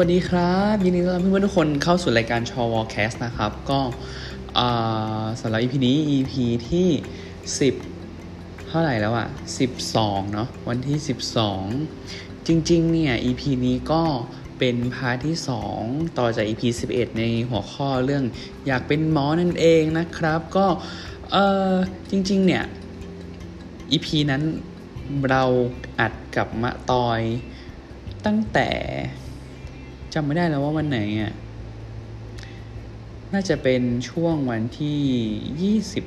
สวัสดีครับ ยินดีต้อนรับเพื่อนๆทุกคนเข้าสู่รายการชอวอแคสต์นะครับ ก็สำหรับ EP นี้ EP ที่ 10 เท่าไหร่แล้วอะ12 เนาะวันที่ 12 จริงๆ เนี่ย EP นี้ก็เป็น part ที่ 2 ต่อจาก EP 11 ในหัวข้อเรื่องอยากเป็นหมอนั่นเองนะครับ ก็เออจริงๆ เนี่ย EP นั้นเราอัดกับมะตอยตั้งแต่ จำไม่ได้แล้วว่าวันไหนอะน่าจะเป็นช่วงวันที่ยี่สิบ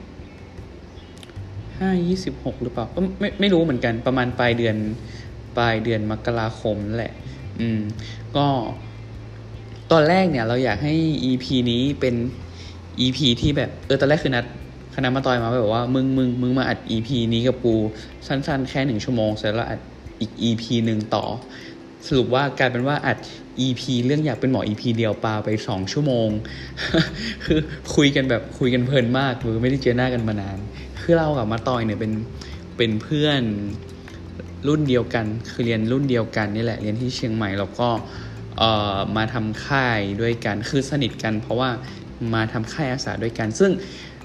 ห้ายี่สิบหกหรือเปล่าไม่ไม่รู้เหมือนกันประมาณปลายเดือนปลายเดือนมกราคมแหละ อืม ก็ตอนแรกเนี่ยเราอยากให้ EP นี้เป็น EP ที่แบบ เออตอนแรกคือนัดคณะมาตอยมาแบบว่ามึงมึงมึงมาอัด EP นี้กับกูสั้น ๆ แค่หนึ่งชั่วโมงเสร็จแล้วอัดอีก EP หนึ่งต่อ สรุปว่ากลายเป็นว่าอัด EP เรื่องอยากเป็นหมอ EP เดียวปาไปสองชั่วโมง คือคุยกันแบบคุยกันเพลินมากคือไม่ได้เจอหน้ากันมานาน คือเรากับมาตอยเนี่ยเป็นเป็นเพื่อนรุ่นเดียวกัน คือเรียนรุ่นเดียวกันนี่แหละเรียนที่เชียงใหม่แล้วก็มาทำค่ายด้วยกันคือสนิทกัน เพราะว่ามาทำค่ายอาสาด้วยกัน ซึ่ง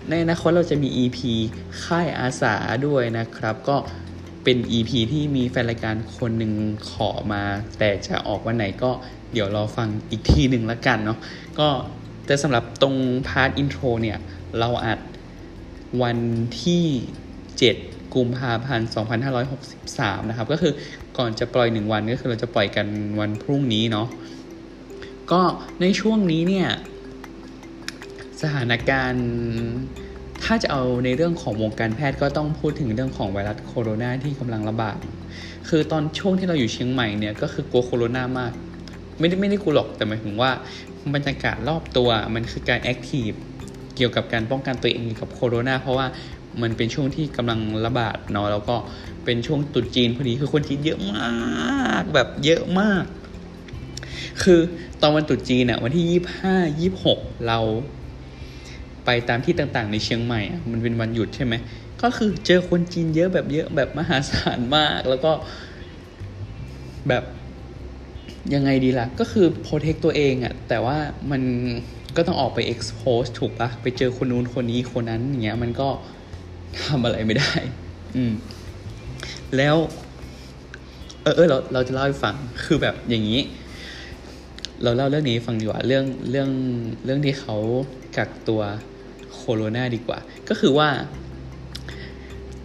ในอนาคตเราจะมี EP ค่ายอาสาด้วยนะครับ ก็ เป็น EP ที่มีแฟนรายการคนหนึ่งขอมา แต่จะออกวันไหนก็เดี๋ยวรอฟังอีกทีหนึ่งละกันเนาะก็แต่สำหรับตรง part intro เนี่ย เราอัดวันที่ 7 กุมภาพันธ์ 2563 นะครับ ก็คือก่อนจะปล่อยหนึ่งวันก็คือเราจะปล่อยกันวันพรุ่งนี้เนาะก็ในช่วงนี้เนี่ย สถานการณ์ ถ้าจะเอาในเรื่องของวงการแพทย์ก็ต้องพูดถึงเรื่องของไวรัสโคโรนาที่กำลังระบาด คือตอนช่วงที่เราอยู่เชียงใหม่เนี่ยก็คือกลัวโคโรนามาก ไม่ได้ไม่ได้กลัวหรอกแต่หมายถึงว่าบรรยากาศรอบตัวมันคือการแอคทีฟเกี่ยวกับการป้องกันตัวเองกับโคโรนาเพราะว่ามันเป็นช่วงที่กำลังระบาดเนาะแล้วก็เป็นช่วงตรุษจีนพอดีคือคนจีนเยอะมากแบบเยอะมาก คือตอนวันตรุษจีนเนี่ยวันที่ยี่ห้ายี่หกเรา ไปตามที่ต่างๆ ในเชียงใหม่มันเป็นวันหยุดใช่ไหมก็คือเจอคนจีนเยอะแบบเยอะแบบมหาศาลมาก แล้วก็แบบยังไงดีล่ะ ก็คือโปรเทคตัวเองอะแต่ว่ามันก็ต้องออกไป expose ถูกปะไปเจอคนนู้นคนนี้คนนั้นอย่างเงี้ยมันก็ทำอะไรไม่ได้ อืม แล้ว เออเออเราเราจะเล่าให้ฟัง คือแบบอย่างนี้ เราเล่าเรื่องนี้ฟังดีกว่า เรื่องเรื่องเรื่องที่เขากักตัว โคโรนาดีกว่า ก็คือว่า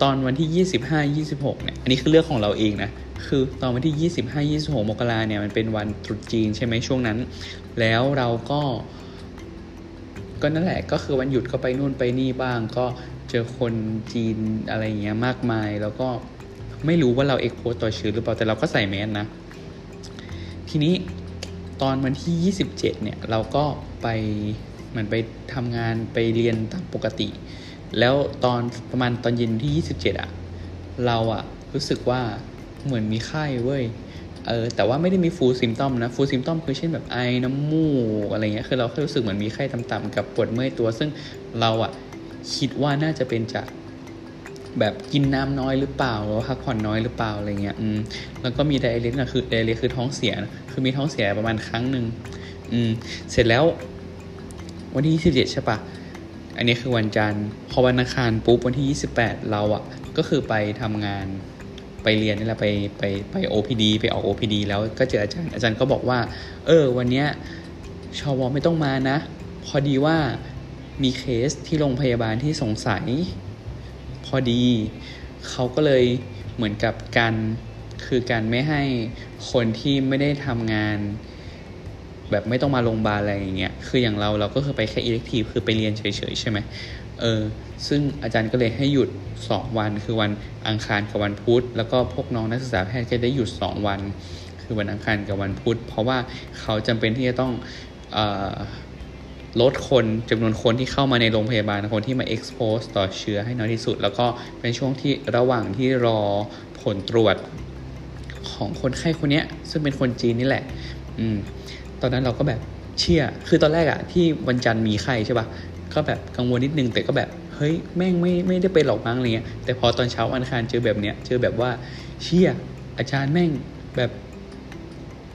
ตอนวันที่ยี่สิบห้ายี่สิบหกเนี่ย อันนี้คือเรื่องของเราเองนะ คือตอนวันที่ยี่สิบห้ายี่สิบหกมกราเนี่ย มันเป็นวันตรุษจีนใช่ไหมช่วงนั้น แล้วเราก็ ก็นั่นแหละ ก็คือวันหยุดก็ไปนู่นไปนี่บ้าง ก็เจอคนจีนอะไรเงี้ยมากมาย แล้วก็ไม่รู้ว่าเราเอ็กโพสต่อเชื้อหรือเปล่า แต่เราก็ใส่แมสนะ ทีนี้ตอนวันที่ 27 เนี่ย เราก็ไป เหมือนไปทำงานไปเรียนตามปกติ แล้วตอนประมาณตอนเย็นที่ 27อะเราอะรู้สึกว่าเหมือนมีไข้เว้ยเออแต่ว่าไม่ได้มีฟูลซิมตอมนะฟูลซิมตอมคือเช่นแบบไอน้ำมูกอะไรเงี้ยคือเราแค่รู้สึกเหมือนมีไข้ต่ำๆกับปวดเมื่อยตัว ซึ่งเราอะคิดว่าน่าจะเป็นจากแบบกินน้ำน้อยหรือเปล่าหรือว่าพักผ่อนน้อยหรือเปล่าอะไรเงี้ยอืมแล้วก็มีไดเรกนะคือไดเรกคือท้องเสียนะคือมีท้องเสียประมาณครั้งหนึ่งอืมเสร็จแล้ว วันที่ 27 ใช่ปะอันนี้คือวันจันทร์ พอวันอังคารปุ๊บวันที่ 28 เราอะ่ะ ก็คือไปทำงานไปเรียนนี่แหละไปไปไป OPD ไปออก OPD แล้วก็เจออาจารย์ อาจารย์ก็บอกว่า เออ วันเนี้ยชวไม่ต้องมานะ พอดีว่ามีเคสที่โรงพยาบาลที่สงสัย พอดีเขาก็เลยเหมือนกับการคือการไม่ให้คนที่ไม่ได้ทำงาน แบบไม่ต้องมาโรงพยาบาลอะไรอย่างเงี้ยคืออย่างเราเราก็คือไปแค่ elective คือไปเรียนเฉยๆใช่ไหมเออซึ่งอาจารย์ก็เลยให้หยุด 2 วัน คือวันอังคารกับวันพุธแล้วก็พวกน้องนักศึกษาแพทย์ก็ได้หยุด 2 วัน คือวันอังคารกับวันพุธเพราะว่าเขาจำเป็นที่จะต้องออลดคนจำนวนคนที่เข้ามาในโรงพยาบาลคนที่มา expose ต่อเชื้อให้น้อยที่สุด แล้วก็เป็นช่วงที่ระหว่างที่รอผลตรวจของคนไข้คนนี้ซึ่งเป็นคนจีนนี่แหละ อืม ตอนนั้นเราก็แบบเชื่อคือตอนแรกอะที่วันจันทร์มีไข้ใช่ปะก็แบบกังวลนิดนึงแต่ก็แบบเฮ้ยแม่งไม่ไม่ได้เป็นหรอกมั้งอะไรเงี้ยแต่พอตอนเช้าวันอังคารเจอแบบเนี้ยเจอแบบว่าเชี่ยอาจารย์แม่งแบบ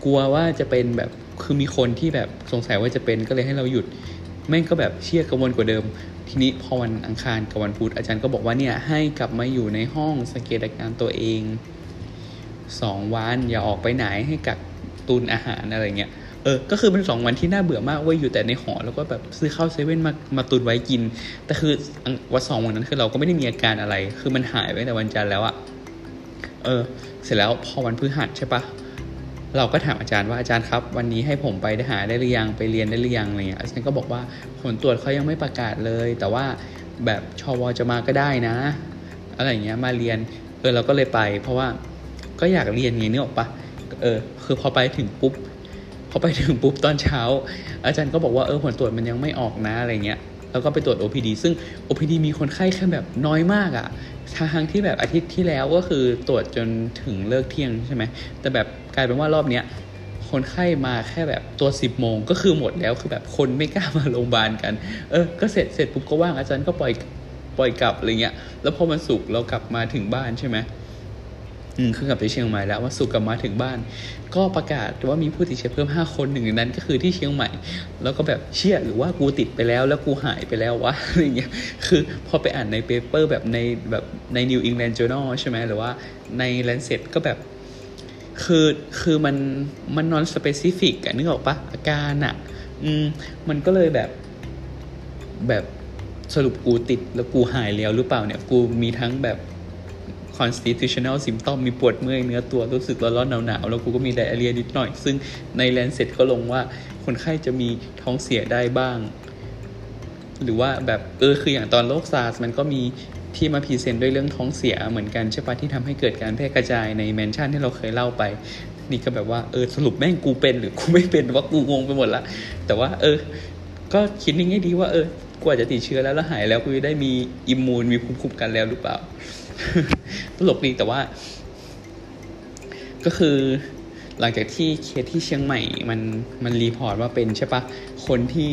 กลัวว่าจะเป็นแบบคือมีคนที่แบบสงสัยว่าจะเป็นก็เลยให้เราหยุด แม่งก็แบบเชี่ยกระวนกว่าเดิม ทีนี้พอวันอังคารกับวันพุธอาจารย์ก็บอกว่าเนี่ยให้กลับมาอยู่ในห้องสังเกตอาการตัวเองสองวันอย่าออกไปไหนให้กักตุนอาหารอะไรเงี้ย เออ ก็คือเป็นสองวันที่น่าเบื่อมากเว้ยอยู่แต่ในหอแล้วก็แบบซื้อข้าวเซเว่นมามาตุนไว้กิน แต่คือวันสองวันนั้นคือเราก็ไม่ได้มีอาการอะไร คือมันหายไปแต่วันจันทร์แล้วอะเออ เสร็จแล้วพอวันพฤหัสใช่ปะเราก็ถามอาจารย์ว่าอาจารย์ครับ วันนี้ให้ผมไปได้หาได้หรือยังไปเรียนได้หรือยังอะไรเงี้ยอาจารย์ก็บอกว่าผลตรวจเขายังไม่ประกาศเลย แต่ว่าแบบชวจะมาก็ได้นะ อะไรเงี้ยมาเรียนเออเราก็เลยไป เพราะว่าก็อยากเรียนไงนึกออกปะเออ คือพอไปถึงปุ๊บ อไปถึงปุ๊บตอนเช้า อาจารย์ก็บอกว่าเออผลตรวจมันยังไม่ออกนะอะไรเงี้ยแล้วก็ไปตรวจ OPD ซึ่ง OPD มีคนไข้แค่แบบน้อยมากอะ่ะทางที่แบบอาทิตย์ที่แล้วก็คือตรวจจนถึงเลิกเที่ยงใช่ไหมแต่แบบกลายเป็นว่ารอบเนี้ยคนไข้มาแค่แบบตัวสิบโมงก็คือหมดแล้วคือแบบคนไม่กล้ามาโรงพยาบาลกัน เออ ก็เสร็จเสร็จปุ๊บก็ว่างอาจารย์ก็ปล่อยปล่อยกลับอะไรเงี้ย แล้วพอวันศุกร์เรากลับมาถึงบ้านใช่ไหม อืมคือกลับไปเชียงใหม่แล้ววันศุกร์กลับมาถึงบ้าน ก็ประกาศว่ามีผู้ติดเชื้อเพิ่มห้าคนหนึ่งในนั้น ก็คือที่เชียงใหม่ แล้วก็แบบเชี่ยหรือว่ากูติดไปแล้วแล้วกูหายไปแล้ววะอะไรเงี้ยคือพอไปอ่านใน paper แบบในแบบใน New England Journal ใช่ไหมหรือว่าใน Lancet ก็แบบคือคือมันมัน non-specific อะนึกออกปะอาการอะอืมมันก็เลยแบบแบบสรุปกูติดแล้วกูหายแล้วหรือเปล่าเนี่ย กูมีทั้งแบบ constitutional symptom มีปวดเมื่อยเนื้อตัวรู้สึกร้อนๆหนาวๆแล้วกูก็มี diarrhea นิดหน่อย ซึ่งใน Lancet ก็ลงว่าคนไข้จะมีท้องเสียได้บ้าง หรือว่าแบบเออคืออย่างตอนโรคซาร์สมันก็มีที่มา present ด้วยเรื่องท้องเสียเหมือนกันใช่ปะที่ทำให้เกิดการแพร่กระจายในแมนชั่นที่เราเคยเล่าไป นี่ก็แบบว่าเออสรุปแม่งกูเป็นหรือกูไม่เป็นวะกูงงไปหมดละแต่ว่า เออ ก็คิดในแง่ดีว่าเออกูอาจจะติดเชื้อแล้วแล้วหายแล้วกูจะได้มี immune มีภูมิคุ้มกันแล้วหรือเปล่า ตลกดีแต่ว่า ก็คือหลังจากที่เคสที่เชียงใหม่มันมัน report ว่าเป็นใช่ปะคนที่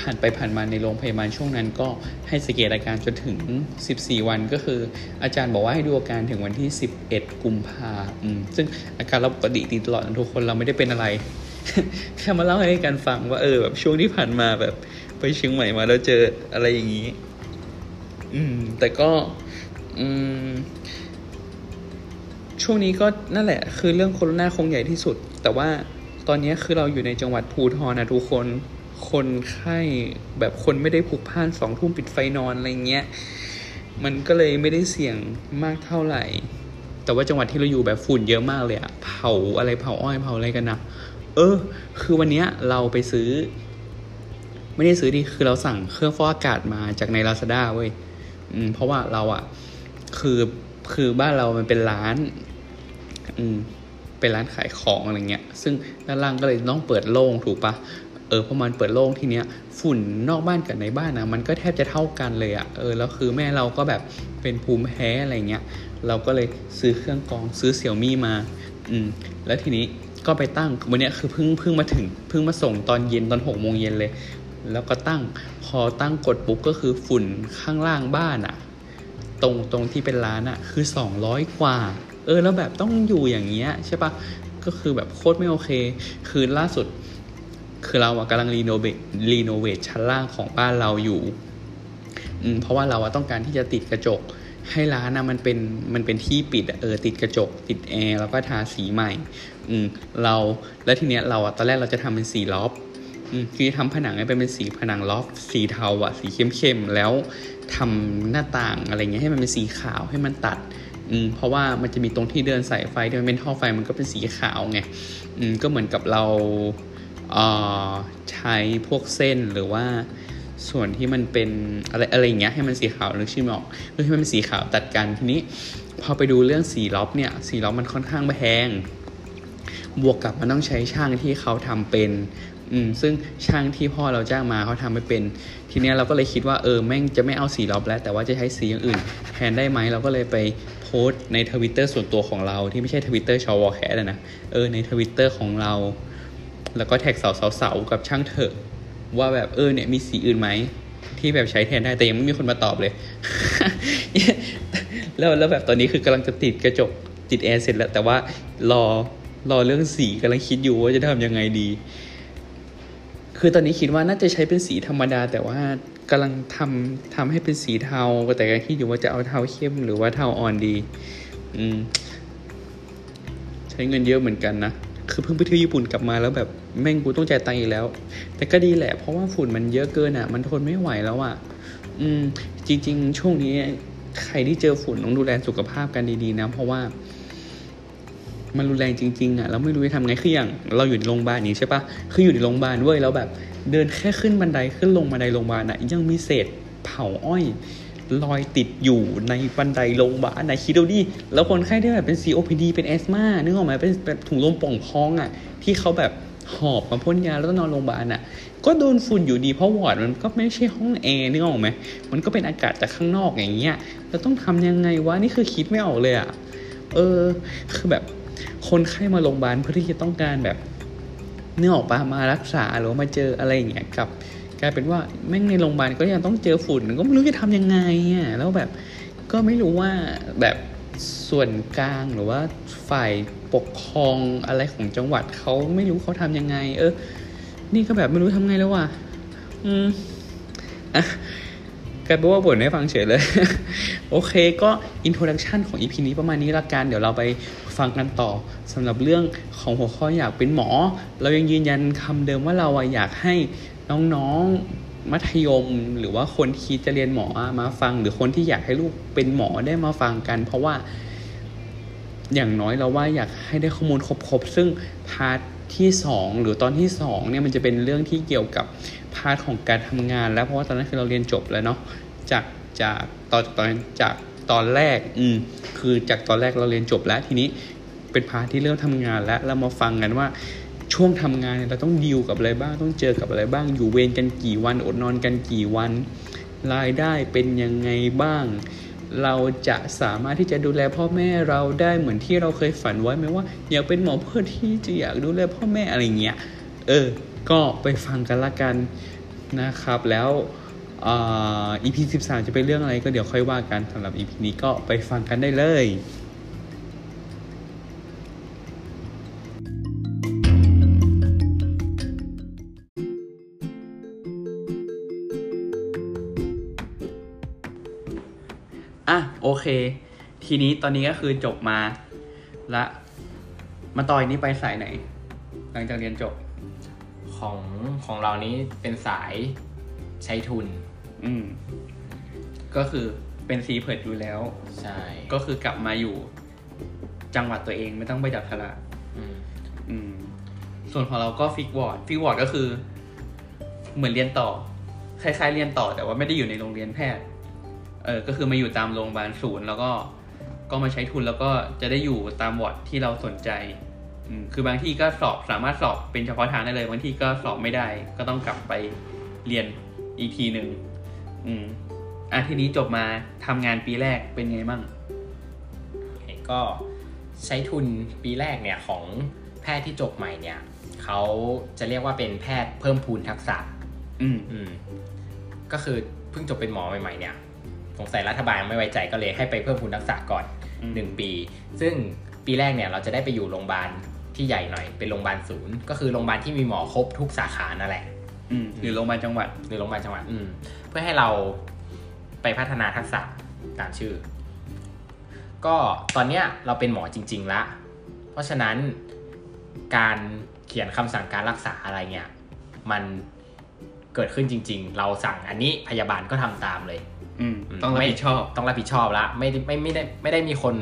ผ่านไปผ่านมาในโรงพยาบาลช่วงนั้นก็ให้สังเกตอาการจนถึง 14 วันก็คือ อาจารย์บอกว่าให้ดูอาการถึงวันที่ 11 กุมภาอืมซึ่งอาการเราปกติดีตลอดทุกคนเราไม่ได้เป็นอะไร แค่มาเล่าให้กันฟังว่าเออแบบช่วงที่ผ่านมาแบบไปเชียงใหม่มาแล้วเจออะไรอย่างนี้ อืม แต่ก็ ช่วงนี้ก็นั่นแหละ คือเรื่องโควิดคงใหญ่ที่สุด แต่ว่าตอนนี้คือเราอยู่ในจังหวัดภูทรนะทุกคนคนไข้แบบคนไม่ได้ผูกพันสองทุ่มปิดไฟนอนอะไรเงี้ย มันก็เลยไม่ได้เสี่ยงมากเท่าไหร่ แต่ว่าจังหวัดที่เราอยู่แบบฝุ่นเยอะมากเลยอะเผาอะไรเผาอ้อยเผาอะไรกันนะเออ คือวันนี้เราไปซื้อ ไม่ได้ซื้อดิคือเราสั่งเครื่องฟอกอากาศมาจากในลาซาด้าเว้ย อืม เพราะว่าเราอะ คือคือบ้านเรามันเป็นร้าน อืมเป็นร้านขายของอะไรเงี้ย ซึ่งด้านล่างก็เลยต้องเปิดโล่งถูกปะเออพอมันเปิดโล่งทีเนี้ยฝุ่นนอกบ้านกับในบ้านนะมันก็แทบจะเท่ากันเลยอะ่ะเออแล้วคือแม่เราก็แบบเป็นภูมิแพ้อะไรเงี้ยเราก็เลยซื้อเครื่องกรองซื้อเสี่ยวมี่มา อืม แล้วทีนี้ก็ไปตั้งวันนี้คือเพิ่งเพิ่งมาถึงเพิ่งมาส่งตอนเย็นตอนหกโมงเย็นเลย แล้วก็ตั้งพอตั้งกดปุ๊บก็คือฝุ่นข้างล่างบ้านอะ่ะ ตรงตรงที่เป็นร้านอะคือสองร้อยกว่า เออแล้วแบบต้องอยู่อย่างเงี้ยใช่ปะก็คือแบบโคตรไม่โอเค คือล่าสุด คือเราอะกำลังรีโนเวทรีโนเวทชั้นล่างของบ้านเราอยู่อืมเพราะว่าเราอะต้องการที่จะติดกระจก ให้ร้านนะมันเป็นมันเป็นที่ปิดเออติดกระจก ติดแอร์แล้วก็ทาสีใหม่ อืมเราแล้วทีเนี้ยเราอะตอนแรกเราจะทำเป็นสีล็อบอืมคือทำผนังให้เป็นสีผนังล็อบสีเทาอะสีเข้มๆแล้ว ทำหน้าต่างอะไรเงี้ยให้มันเป็นสีขาวให้มันตัดอืมเพราะว่ามันจะมีตรงที่เดินสายไฟที่มันเป็นท่อไฟมันก็เป็นสีขาวไงอืมก็เหมือนกับเราเอ่อใช้พวกเส้นหรือว่าส่วนที่มันเป็นอะไรอะไรอย่างเงี้ยให้มันสีขาวนึกชื่อมออกเพื่อให้มันเป็นสีขาวตัดกันทีนี้ พอไปดูเรื่องสีล็อบเนี่ยสีล็อบมันค่อนข้างแพงบวกกับมันต้องใช้ช่างที่เขาทำเป็น อืมซึ่งช่างที่พ่อเราจ้างมาเขาทำไม่เป็น ทีเนี้ยเราก็เลยคิดว่าเออแม่งจะไม่เอาสี loft แล้ว แต่ว่าจะใช้สีอย่างอื่นแทนได้ไหมเราก็เลยไปโพสต์ในทวิตเตอร์ส่วนตัวของเราที่ไม่ใช่ทวิตเตอร์ชอวอแคสต์นะเออในทวิตเตอร์ของเรา แล้วก็แท็กสาวๆกับช่างเถอะว่าแบบเออเนี่ยมีสีอื่นไหมที่แบบใช้แทนได้แต่ยังไม่มีคนมาตอบเลย แล้วแล้วแบบตอนนี้คือกำลังจะติดกระจกติดแอร์เสร็จแล้ว แต่ว่ารอรอเรื่องสีกำลังคิดอยู่ว่าจะทำยังไงดี คือตอนนี้คิดว่าน่าจะใช้เป็นสีธรรมดา แต่ว่ากำลังทำทำให้เป็นสีเทา แต่ก็คิดอยู่ว่าจะเอาเทาเข้มหรือว่าเทาอ่อนดี อืม ใช้เงินเยอะเหมือนกันนะ คือเพิ่งไปเที่ยวญี่ปุ่นกลับมาแล้วแบบแม่งกูต้องจ่ายตังค์อีกแล้ว แต่ก็ดีแหละ เพราะว่าฝุ่นมันเยอะเกินอะ มันทนไม่ไหวแล้วอะ อืม จริง ๆ ช่วงนี้ใครที่เจอฝุ่นต้องดูแลสุขภาพกันดีๆนะ เพราะว่า มันรุนแรงจริงๆอะเราไม่รู้จะทำไงคืออย่างเราอยู่ในโรงพยาบาลนี้ใช่ปะคืออยู่ในโรงพยาบาลเว้ยแล้วแบบ เดินแค่ขึ้นบันไดขึ้นลงบันไดโรงพยาบาลอะยังมีเศษเผาอ้อยลอยติดอยู่ในบันไดโรงพยาบาลนะคิดดูดิแล้วคนไข้ที่แบบเป็น COPD เป็น asthma นึกออกไหมเป็นแบบถุงลมป่องพองอะที่เขาแบบหอบมาพ่นยาแล้วต้องนอนโรงพยาบาลอะ ก็โดนฝุ่นอยู่ดีเพราะวอร์ดมันก็ไม่ใช่ห้องแอร์นึกออกไหมมันก็เป็นอากาศจากข้างนอกอย่างเงี้ยเราต้องทำยังไงวะนี่คือคิดไม่ออกเลยอะเออ คือแบบ คนไข้มาโรงพยาบาลเพื่อที่จะต้องการแบบเนื้อออกปามารักษาหรือมาเจออะไรอย่างเงี้ยกับกลายเป็นว่าแม่งในโรงพยาบาลก็ยังต้องเจอฝุ่นก็ไม่รู้จะทำยังไงอะแล้วแบบก็ไม่รู้ว่าแบบส่วนกลางหรือว่าฝ่ายปกครองอะไรของจังหวัดเขาไม่รู้เขาทำยังไง เออ นี่ก็แบบไม่รู้ทำไงแล้วว่ะอืมอะกลายเป็นว่าบ่นให้ฟังเฉยเลย โอเคก็ introduction ของ EP นี้ประมาณนี้ละกันเดี๋ยวเราไป ฟังกันต่อสำหรับเรื่องของหัวข้ออยากเป็นหมอ เรายังยืนยันคำเดิมว่าเราอยากให้น้องๆมัธยม หรือว่าคนที่จะเรียนหมอมาฟัง หรือคนที่อยากให้ลูกเป็นหมอได้มาฟังกัน เพราะว่า อย่างน้อยเราว่าอยากให้ได้ข้อมูลครบๆซึ่งpart ที่สองหรือตอนที่สองเนี่ยมันจะเป็นเรื่องที่เกี่ยวกับ part ของการทำงาน แล้วเพราะว่าตอนนั้นคือเราเรียนจบแล้วเนาะจากจากตอนตอนจาก ตอนแรก อืมคือจากตอนแรกเราเรียนจบแล้วทีนี้เป็น part ที่เริ่มทำงานแล้วเรามาฟังกันว่าช่วงทำงานเราต้องดีลกับอะไรบ้างต้องเจอกับอะไรบ้าง อยู่เวรกันกี่วันอดนอนกันกี่วัน รายได้เป็นยังไงบ้าง เราจะสามารถที่จะดูแลพ่อแม่เราได้เหมือนที่เราเคยฝันไว้ไหมว่าอยากเป็นหมอเพื่อที่จะอยากดูแลพ่อแม่อะไรเงี้ยเออ ก็ไปฟังกันละกันนะครับแล้ว อ่า EP 13จะเป็นเรื่องอะไรก็เดี๋ยวค่อยว่ากันสำหรับ EP นี้ก็ไปฟังกันได้เลยอะโอเค ทีนี้ตอนนี้ก็คือจบมาละมาต่อเนี้ยไปสายไหน หลังจากเรียนจบของของเรานี้เป็นสายใช้ทุน อืม ก็คือเป็น CPIRD อยู่แล้ว ใช่ ก็คือกลับมาอยู่ จังหวัดตัวเองไม่ต้องไปจับฉลากอืม อืม ส่วนของเราก็ fix ward fix ward ก็คือ เหมือนเรียนต่อ คล้ายๆเรียนต่อแต่ว่าไม่ได้อยู่ในโรงเรียนแพทย์ เออ ก็คือมาอยู่ตามโรงพยาบาลศูนย์แล้วก็ ก็มาใช้ทุนแล้วก็จะได้อยู่ตามวอร์ดที่เราสนใจ อืม คือบางที่ก็สอบสามารถสอบเป็นเฉพาะทางได้เลย บางที่ก็สอบไม่ได้ ก็ต้องกลับไปเรียนอีกทีหนึ่ง อืมอะทีนี้จบมาทำงานปีแรกเป็นไงบ้างก็ใช้ทุนปีแรกเนี่ยของแพทย์ที่จบใหม่เนี่ยเขาจะเรียกว่าเป็นแพทย์เพิ่มพูนทักษะ อืมอืมก็คือเพิ่งจบเป็นหมอใหม่ ๆ เนี่ยสงสัยรัฐบาลไม่ไว้ใจก็เลยให้ไปเพิ่มพูนทักษะก่อนอืมหนึ่งปี ซึ่งปีแรกเนี่ยเราจะได้ไปอยู่โรงพยาบาลที่ใหญ่หน่อยเป็นโรงพยาบาลศูนย์ก็คือโรงพยาบาลที่มีหมอครบทุกสาขานั่นแหละอืม หรือโรงพยาบาลจังหวัดหรือโรงพยาบาลจังหวัดอืมเพื่อให้เราไปพัฒนาทักษะตามชื่อ ก็ตอนเนี้ยเราเป็นหมอจริง ๆ ละ เพราะฉะนั้นการเขียนคำสั่งการรักษาอะไรเงี้ยมันเกิดขึ้นจริง ๆ เราสั่งอันนี้พยาบาลก็ทำตามเลยอืมต้องรับผิดชอบ ต้องรับผิดชอบละไม่ได้ไม่ไม่ได้ไม่ได้มีคน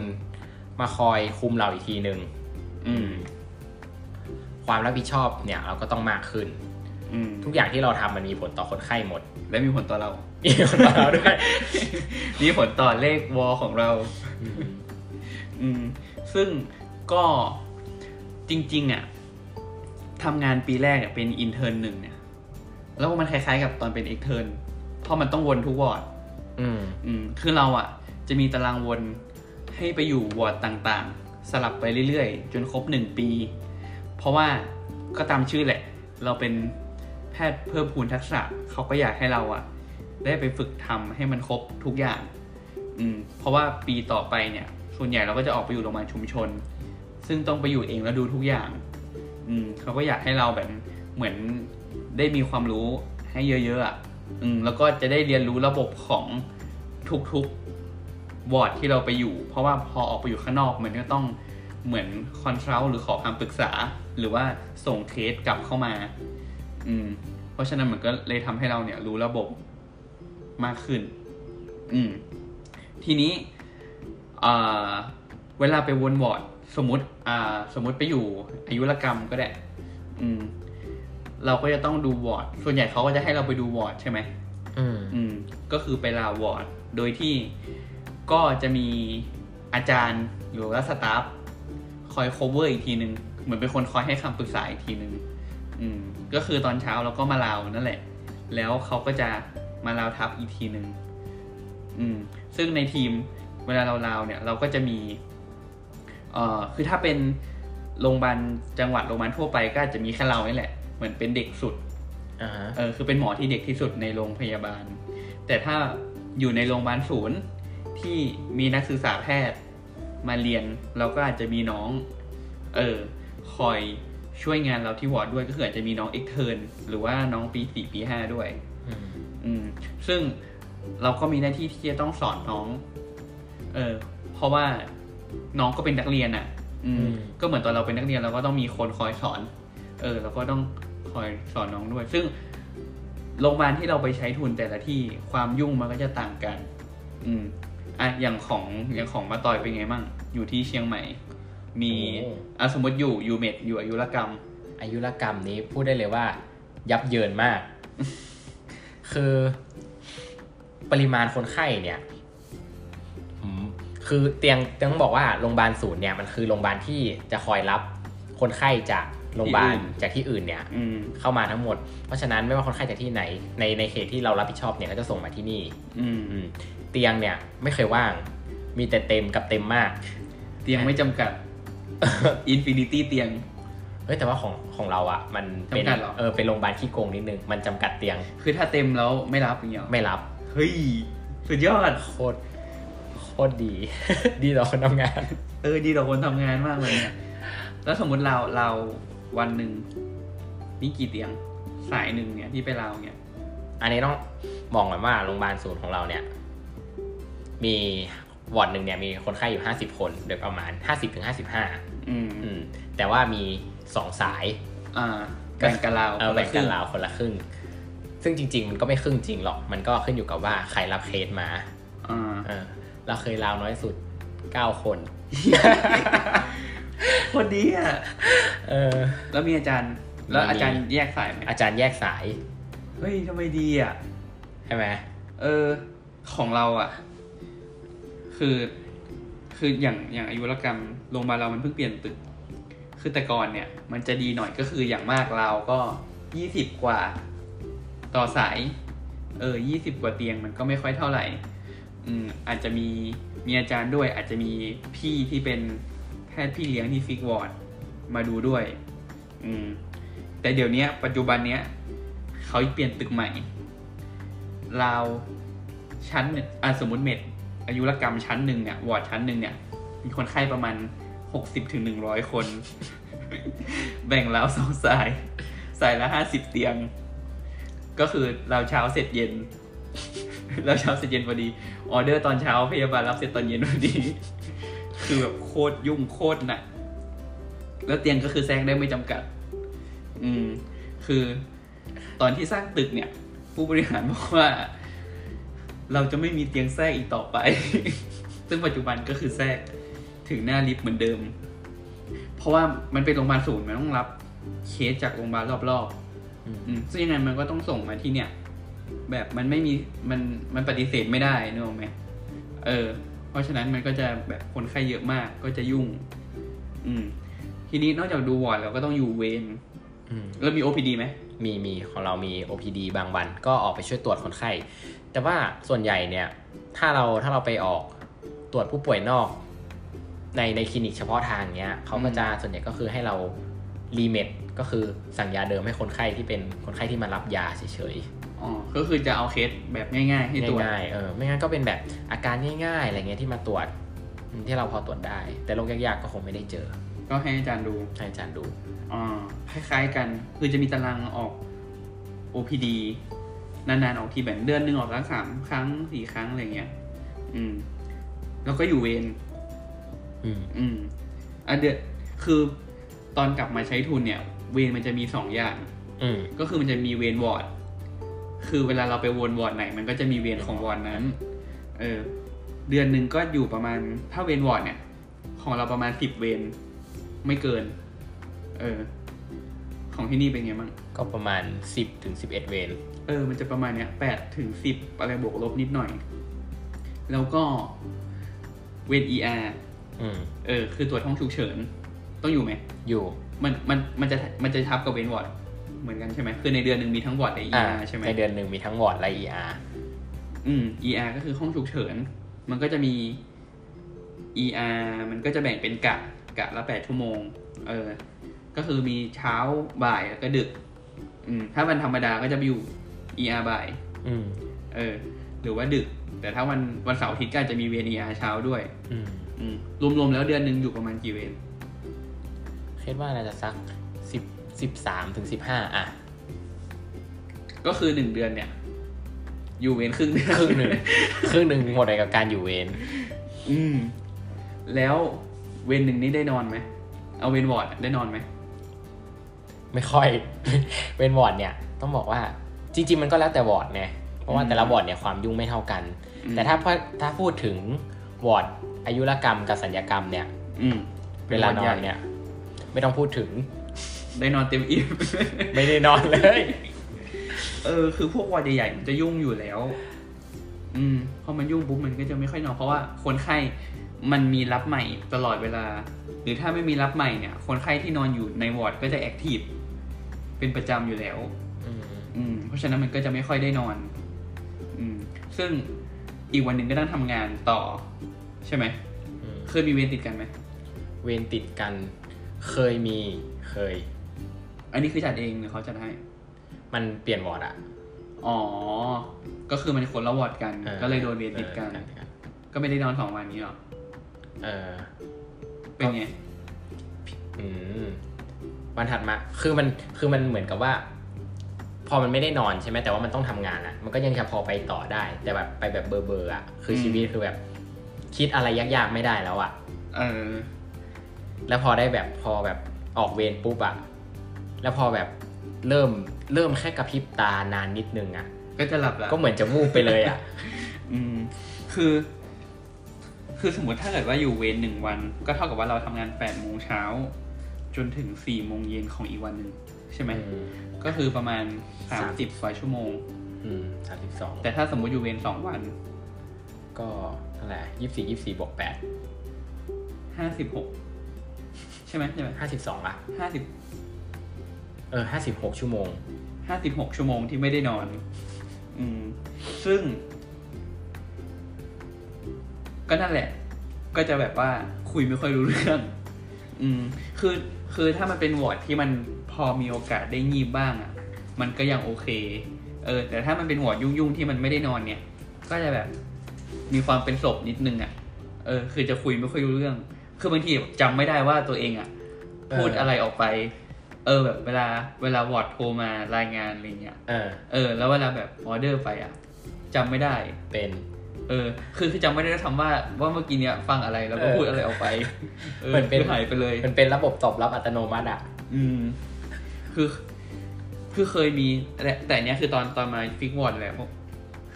มาคอยคุมเราอีกทีหนึ่งอืมความรับผิดชอบเนี่ย เราก็ต้องมากขึ้นอืม ทุกอย่างที่เราทำมันมีผลต่อคนไข้หมด และมีผลต่อเรา มีผลต่อเราด้วย มีผลต่อเลขวอของเรา อืม ซึ่งก็จริง ๆ อะทำงานปีแรกอะเป็น intern หนึ่งเนี่ย แล้วมันคล้ายๆกับตอนเป็น extern เพราะมันต้องวนทุกวอร์ดอืมอืม คือเราอะ จะมีตารางวนให้ไปอยู่วอร์ดต่างๆ สลับไปเรื่อยๆ จนครบหนึ่งปี เพราะว่าก็ตามชื่อแหละ เราเป็น แพทย์เพิ่มพูนทักษะเขาก็อยากให้เราอะได้ไปฝึกทำให้มันครบทุกอย่าง อืม เพราะว่าปีต่อไปเนี่ย ส่วนใหญ่เราก็จะออกไปอยู่โรงพยาบาลชุมชนซซึ่งต้องไปอยู่เองแล้วดูทุกอย่าง อืมเขาก็อยากให้เราแบบเหมือนได้มีความรู้ให้เยอะๆอะ อืม แล้วก็จะได้เรียนรู้ระบบของทุกๆวอร์ดที่เราไปอยู่ เพราะว่าพอออกไปอยู่ข้างนอกมันก็ต้องเหมือน consult หรือขอคำปรึกษา หรือว่าส่งเคสกลับเข้ามา อืม เพราะฉะนั้นมันก็เลยทำให้เราเนี่ย รู้ระบบมากขึ้น อืม ทีนี้อ่าเวลาไปวนวอร์ดสมมติอ่า สมมติไปอยู่อายุรกรรมก็ได้ อืม เราก็จะต้องดูวอร์ด ส่วนใหญ่เขาก็จะให้เราไปดูวอร์ดใช่ไหมอืม อืม ก็คือไปลาวอร์ด โดยที่ก็จะมีอาจารย์หรือว่าสตาฟคอย cover อีกทีหนึ่งเหมือนเป็นคนคอยให้คำปรึกษาอีกทีหนึ่ง อืมก็คือตอนเช้าเราก็มาลาวนั่นแหละ แล้วเขาก็จะมาลาวทับอีกทีหนึ่งอืม ซึ่งในทีมเวลาเราลาวเนี่ย เราก็จะมีเอ่อคือถ้าเป็นโรงพยาบาลจังหวัดโรงพยาบาลทั่วไปก็อาจจะมีแค่เรานี่แหละ เหมือนเป็นเด็กสุดอ่าฮะเออคือเป็นหมอที่เด็กที่สุดในโรงพยาบาล แต่ถ้าอยู่ในโรงพยาบาลศูนย์ที่มีนักศึกษาแพทย์มาเรียน เราก็อาจจะมีน้อง เออคอย ช่วยงานเราที่วอร์ดด้วยก็คืออาจจะมีน้องเอ็กเทิร์นหรือว่าน้องปีสี่ปีห้าด้วยอืมอืมซึ่งเราก็มีหน้าที่ที่จะต้องสอนน้อง เออ เพราะว่าน้องก็เป็นนักเรียนอะ อืม ก็เหมือนตอนเราเป็นนักเรียนเราก็ต้องมีคนคอยสอน เออเราก็ต้องคอยสอนน้องด้วย ซึ่งโรงพยาบาลที่เราไปใช้ทุนแต่ละที่ความยุ่งมันก็จะต่างกัน อืมอะอย่างของอย่างของมาตอยเป็นไงมั่งอยู่ที่เชียงใหม่ มีอะสมมติอยู่อยู่เมดอยู่อายุรกรรม อายุรกรรมนี้พูดได้เลยว่า ยับเยินมาก คือปริมาณคนไข้เนี่ยอืมคือเตียงต้องบอกว่าโรงพยาบาลศูนย์เนี่ยมันคือโรงพยาบาลที่จะคอยรับคนไข้จากโรงพยาบาลที่อื่นจากที่อื่นเนี่ยอืมเข้ามาทั้งหมด เพราะฉะนั้นไม่ว่าคนไข้จากที่ไหน ในในเขตที่เรารับผิดชอบเนี่ยก็จะส่งมาที่นี่ อืมอืมเตียงเนี่ยไม่เคยว่าง มีแต่เต็มกับเต็มมาก เตียงไม่จำกัด infinity เตียง เฮ้ยแต่ว่าของของเราอะมันเป็นจำกัดเหรอ เออเป็นโรงพยาบาลขี้โกงนิดนึง มันจำกัดเตียงคือถ้าเต็มแล้วไม่รับอย่างเงี้ยหรอไม่รับ เฮ้ย สุดยอด โคตรโคตรดี ดีต่อคนทำงาน เออ ดีต่อคนทำงานมากเลยเนี่ยแล้วสมมติเราเราวันหนึ่งมีกี่เตียง สายหนึ่งเนี่ยที่ไปเราเนี่ย อันนี้ต้องบอกก่อนว่าโรงพยาบาลศูนย์ของเราเนี่ย มีวอร์ดหนึ่งเนี่ยมีคนไข้อยู่ห้าสิบคนโดยประมาณห้าสิบถึงห้าสิบห้า อืมอืมแต่ว่ามีสองสายอ่าแบ่งกันเราเออแบ่งกันคราวคนละครึ่ง ซึ่งจริง ๆ มันก็ไม่ครึ่งจริงหรอก มันก็ขึ้นอยู่กับว่าใครรับเคสมาอ่าเออเราเคยราวน้อยสุดเก้าคน คนดีอะเออ แล้วมีอาจารย์ แล้วมีอาจารย์แยกสายไหมอาจารย์แยกสาย เฮ้ยทำไมดีอะ ใช่ไหมเออ ของเราอะ คือ คืออย่างอย่างอายุรกรรมโรงพยาบาลเรามันเพิ่งเปลี่ยนตึก คือแต่ก่อนเนี่ย มันจะดีหน่อยก็คืออย่างมากเราก็ยี่สิบกว่าต่อสาย เออยี่สิบกว่าเตียงมันก็ไม่ค่อยเท่าไหร่ อืมอาจจะมีมีอาจารย์ด้วย อาจจะมีพี่ที่เป็นแพทย์พี่เลี้ยงที่ fix วอร์ดมาดูด้วย อืม แต่เดี๋ยวนี้ปัจจุบันเนี้ยเขาเปลี่ยนตึกใหม่ เราชั้นอะสมมติ med อายุรกรรมชั้นหนึ่งเนี่ยวอร์ดชั้นหนึ่งเนี่ย มีคนไข้ประมาณหกสิบถึงหนึ่งร้อยคน แบ่งราวสองสาย สายละห้าสิบเตียง ก็คือเราเช้าเสร็จเย็น เราเช้าเสร็จเย็นพอดี ออเดอร์ตอนเช้าพยาบาลรับเสร็จตอนเย็นพอดี คือแบบโคตรยุ่งโคตรหนักแล้วเตียงก็คือแซงได้ไม่จำกัด อืม คือตอนที่สร้างตึกเนี่ย ผู้บริหารบอกว่า เราจะไม่มีเตียงแทรกอีกต่อไป ซึ่งปัจจุบันก็คือแทรกถึงหน้าลิฟต์เหมือนเดิม เพราะว่ามันเป็นโรงพยาบาลศูนย์มันต้องรับเคสจากโรงพยาบาลรอบๆอืมอืมซึ่งยังไงมันก็ต้องส่งมาที่เนี่ย แบบมันไม่มีมันมันปฏิเสธไม่ได้นึกออกไหมเออ เพราะฉะนั้นมันก็จะแบบคนไข้เยอะมากก็จะยุ่ง อืม ทีนี้นอกจากดูวอร์ดเราก็ต้องอยู่เวรอืมแล้วมี OPD ไหมมีมีของเรามี OPD บางวัน ก็ออกไปช่วยตรวจคนไข้ แต่ว่าส่วนใหญ่เนี่ยถ้าเราถ้าเราไปออกตรวจผู้ป่วยนอก ในในคลินิกเฉพาะทางเนี้ยเขาก็จะส่วนใหญ่ก็คือให้เรารีเมดก็คือสั่งยาเดิมให้คนไข้ที่เป็นคนไข้ที่มารับยาเฉยอ๋อก็คือจะเอาเคสแบบง่ายๆๆให้ตรวจง่ายๆเออไม่งั้นก็เป็นแบบอาการง่ายๆอะไรเงี้ยที่มาตรวจอืมที่เราพอตรวจได้ แต่โรคยากๆก็คงไม่ได้เจอ ก็ให้อาจารย์ดูให้อาจารย์ดูอ่าคล้ายๆกันคือจะมีตารางออก OPD นานๆออกทีแบบเดือนหนึ่งออกสักสามครั้งสี่ครั้งอะไรเงี้ยอืม แล้วก็อยู่เวรอืมอืมอันเดือนคือตอนกลับมาใช้ทุนเนี่ย เวรมันจะมีสองอย่าง อืมก็คือมันจะมีเวรวอร์ดคือเวลาเราไปวนวอร์ดไหน มันก็จะมีเวรของวอร์ดนั้น เออ เดือนหนึ่งก็อยู่ประมาณถ้าเวรวอร์ดเนี่ย ของเราประมาณสิบเวรไม่เกิน เออ ของที่นี่เป็นไงบ้างก็ประมาณสิบถึงสิบเอ็ดเวรเออ มันจะประมาณเนี้ยแปดถึงสิบอะไรบวกลบนิดหน่อย แล้วก็เวร ER อืมเออ คือตรวจห้องฉุกเฉิน ต้องอยู่ไหม อยู่ มันมันมันจะมันจะทับกับเวรวอร์ดเหมือนกันใช่ไหมคือในเดือนหนึ่งมีทั้งวอร์ดและ อ่า ER ใช่ไหมในเดือนหนึ่งมีทั้งวอร์ดและ ER อืม ER ก็คือห้องฉุกเฉิน มันก็จะมี ER มันก็จะแบ่งเป็นกะกะละแปดชั่วโมง เออ ก็คือมีเช้าบ่ายแล้วก็ดึก อืม ถ้าวันธรรมดาก็จะไปอยู่ ER บ่าย อืม เออ หรือว่าดึก แต่ถ้าวันวันเสาร์อาทิตย์ก็อาจจะมีเวร ER เช้าด้วย อืม อืม รวมๆแล้วเดือนหนึ่งอยู่ประมาณกี่เวรคิดว่าน่าจะสักสิบสิบสามถึงสิบห้าอะ ก็คือหนึ่งเดือนเนี่ย อยู่เวรครึ่งเดือนครึ่งหนึ่งครึ่งหนึ่งหมดไปกับการอยู่เวรอืม แล้วเวรหนึ่งนี่ได้นอนไหม เอาเวรวอร์ดอะได้นอนไหม ไม่ค่อยเป็นวอร์ดเนี่ยต้องบอกว่าจริง ๆ มันก็แล้วแต่วอร์ดไงเพราะว่าอืมแต่ละวอร์ดเนี่ยความยุ่งไม่เท่ากันอืมแต่ถ้าพถ้าพูดถึงวอร์ดอายุรกรรมกับศัลยกรรมเนี่ย อืมเวลานอนเนี่ย ไม่ต้องพูดถึง ได้นอนเต็มอิ่มไม่ได้นอนเลย เออ คือพวกวอร์ดใหญ่ๆมันจะยุ่งอยู่แล้ว อืมพอมันยุ่งปุ๊บมันก็จะไม่ค่อยนอนเพราะว่าคนไข้มันมีรับใหม่ตลอดเวลา หรือถ้าไม่มีรับใหม่เนี่ย คนไข้ที่นอนอยู่ในวอร์ดก็จะแอคทีฟ เป็นประจำอยู่แล้วอืมอืมเพราะฉะนั้นมันก็จะไม่ค่อยได้นอน อืม ซึ่งอีกวันหนึ่งก็ต้องทำงานต่อ ใช่ไหมอืมเคยมีเวรติดกันไหมเวรติดกัน เคยมีเคย อันนี้คือจัดเองหรือเขาจัดให้ มันเปลี่ยนวอร์ดอะอ๋อ ก็คือมันคนละวอร์ดกันออก็เลยโดนเวรติดกันเออก็ไม่ได้นอนสองวันนี้หรอ เออ เป็นไง อืม วันถัดมา คือมันคือมันเหมือนกับว่า พอมันไม่ได้นอนใช่ไหมแต่ว่ามันต้องทำงานอะมันก็ยังจะพอไปต่อได้ แต่แบบไปแบบเบอร์เบอร์อะคือชีวิตคือแบบ คิดอะไรยากๆไม่ได้แล้วอะเออ แล้วพอได้แบบพอแบบออกเวรปุ๊บอะแล้วพอแบบเริ่มเริ่มแค่กระพริบตานานนิดนึงอะก็จะหลับละก็เหมือนจะวูบไปเลยอะอืม คือ คือสมมติถ้าเกิดว่าอยู่เวรหนึ่งวัน ก็เท่ากับว่าเราทำงานแปดโมงเช้า จนถึงสี่โมงเย็นของอีกวันหนึ่งใช่ไหมอืมก็คือประมาณสามสามสิบกว่าชั่วโมงอืมสามสิบสองแต่ถ้าสมมติอยู่เวรสองวัน ก็เท่าไหร่ยี่สี่ยี่สี่บวกแปดห้าสิบหกใช่ไหมใช่ไหมห้าสิบสองอะห้าสิบเออห้าสิบหกชั่วโมงห้าสิบหกชั่วโมงที่ไม่ได้นอน อืม ซึ่ง ก็นั่นแหละ ก็จะแบบว่าคุยไม่ค่อยรู้เรื่อง อืม คือ คือถ้ามันเป็นวอร์ดที่มันพอมีโอกาสได้งีบบ้างอะ่ะ มันก็ยังโอเค เออ แต่ถ้ามันเป็นวอร์ดยุ่งๆที่มันไม่ได้นอนเนี่ย ก็จะแบบมีความเป็นศพนิดนึงอะ่ะ เออ คือจะคุยไม่ค่อยรู้เรื่อง คือบางทีจำไม่ได้ว่าตัวเองอะ่ะ พูดเออออะไรออกไป เออแบบเวลาเวลาวอร์ดโทรมารายงานอะไรเงี้ย เออ เออ แล้วเวลาแบบออเดอร์ไปอะจำไม่ได้ เป็น เออ คือคือจำไม่ได้ด้วยซ้ำว่าว่าเมื่อกี้เนี้ยฟังอะไรแล้วก็เออพูดอะไรออกไปเออเหมือนเป็นคือหายไปเลย มันเป็นระบบตอบรับอัตโนมัติอะอืม คือ คือเคยมี แต่แต่อันเนี้ยคือตอนตอนมา fix วอร์ดแหละพวก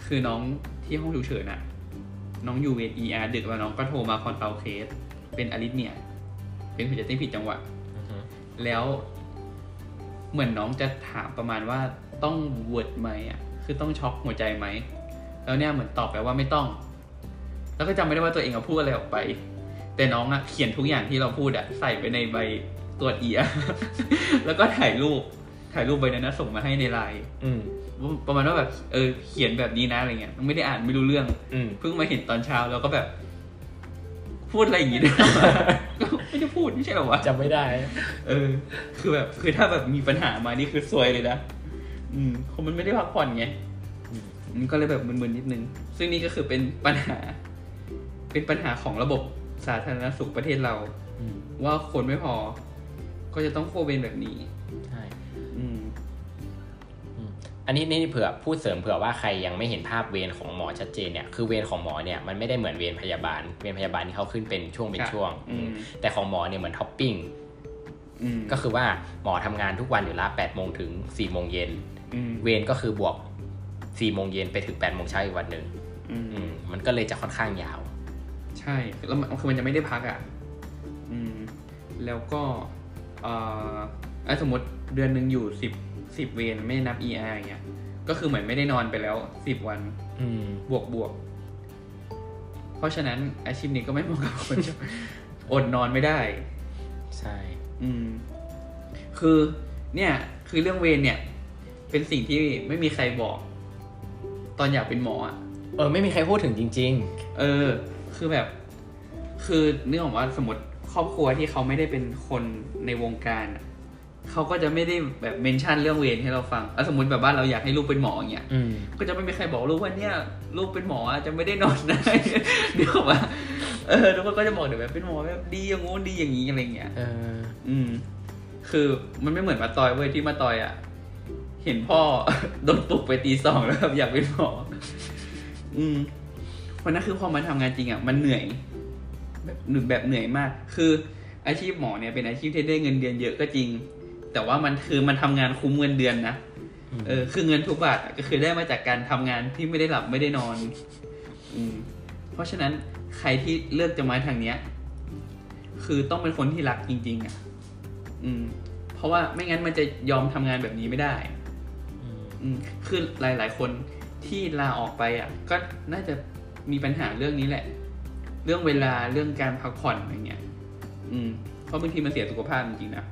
คือน้องที่ห้องฉุกเฉินอะน้องอยู่เวร ER ดึกแล้วน้องก็โทรมา consult เคส เป็น arrhyth เนี่ย เป็นหัวใจเต้นผิดจังหวะอือฮึแล้ว เหมือนน้องจะถามประมาณว่าต้อง vert ไหมอะ คือต้องช็อกหัวใจไหม แล้วเนี่ยเหมือนตอบไปว่าไม่ต้อง แล้วก็จำไม่ได้ว่าตัวเองเอาพูดอะไรออกไป แต่น้องอะเขียนทุกอย่างที่เราพูดอะใส่ไปในใบตรวจเอียแล้วก็ถ่ายรูปถ่ายรูปใบนั้นนะส่งมาให้ในไลน์อืมประมาณว่าแบบเออเขียนแบบนี้นะอะไรเงี้ยไม่ได้อ่านไม่รู้เรื่องอืมเพิ่งมาเห็นตอนเช้าแล้วก็แบบ พูดอะไรอย่างงี้ด้วยก็ไม่ได้พูดไม่ใช่เหรอวะจำไม่ได้ เออ คือแบบคือถ้าแบบมีปัญหามานี่คือซวยเลยนะอืมคงมันไม่ได้พักผ่อนไงอื มมันก็เลยแบบมึนๆนิดนึง ซึ่งนี่ก็คือเป็นปัญหา เป็นปัญหาของระบบสาธารณสุขประเทศเราอืมว่าคนไม่พอ ก็จะต้องโคเวรแบบนี้ใช่อืมอันนี้นี่เผื่อพูดเสริมเผื่อว่าใครยังไม่เห็นภาพเวรของหมอชัดเจนเนี่ยคือเวรของหมอเนี่ยมันไม่ได้เหมือนเวรพยาบาลเวรพยาบาลที่เขาขึ้นเป็นช่วงเป็นครับช่วงอืมแต่ของหมอเนี่ยเหมือนท็อปปิ้งอืมก็คือว่าหมอทำงานทุกวันอยู่ละ8โมงถึง4โมงเย็นอืมเวรก็คือบวก 4โมงเย็นไปถึง8โมงเช้าอีกวันหนึ่งอืมอืมมันก็เลยจะค่อนข้างยาว ใช่แล้วมันคือมันจะไม่ได้พักอะอืมแล้วก็เอ่ออะสมมติเดือนหนึ่งอยู่สิบสิบเวรไม่นับ ER อย่างเงี้ยก็คือเหมือนไม่ได้นอนไปแล้วสิบวันอืมบวกบวก เพราะฉะนั้นอาชีพนี้ก็ไม่เหมาะกับคนที่อดนอนไม่ได้ ใช่ อืม คือเนี่ย คือเรื่องเวรเนี่ย เป็นสิ่งที่ไม่มีใครบอก ตอนอยากเป็นหมออะเออไม่มีใครพูดถึงจริง เออ คือแบบ คือเนื่องจากว่าสมมติครอบครัวที่เขาไม่ได้เป็นคนในวงการอะเขาก็จะไม่ได้แบบเมนชั่นเรื่องเวรให้เราฟังอะสมมติแบบบ้านเราอยากให้ลูกเป็นหมออย่างเงี้ย ๆ อืม ก็จะไม่มีใครบอกลูกว่าเนี่ยลูกเป็นหมออะจะไม่ได้นอนได้ เดี๋ยวว่าเออทุกคนก็จะบอกเดี๋ยวแบบเป็นหมอแบบดีอย่างงู้นดีอย่างนี้อะไรเงี้ย เออ อืม คือมันไม่เหมือนมาตอยเว้ยที่มาตอยอะ เห็นพ่อโดนปลุกไปตีสองแล้วแบบอยากเป็นหมออืมวันนั้นคือพอมันทำงานจริงอะมันเหนื่อย แบบหนึ่งแบบเหนื่อยมาก คืออาชีพหมอเนี่ยเป็นอาชีพที่ได้เงินเดือนเยอะก็จริง แต่ว่ามันคือมันทำงานคุ้มเงินเดือนนะอืมเออคือเงินทุกบาทอะก็คือได้มาจากการทำงานที่ไม่ได้หลับไม่ได้นอน อืม เพราะฉะนั้นใครที่เลือกจะมาทางเนี้ย คือต้องเป็นคนที่รักจริง ๆ อะ อืม เพราะว่าไม่งั้นมันจะยอมทำงานแบบนี้ไม่ได้อืมอืม คือหลาย ๆ คนที่ลาออกไปอะ ก็น่าจะมีปัญหาเรื่องนี้แหละ เรื่องเวลาเรื่องการพักผ่อนอะไรเงี้ย อืม เพราะบางทีมันเสียสุขภาพจริงๆนะ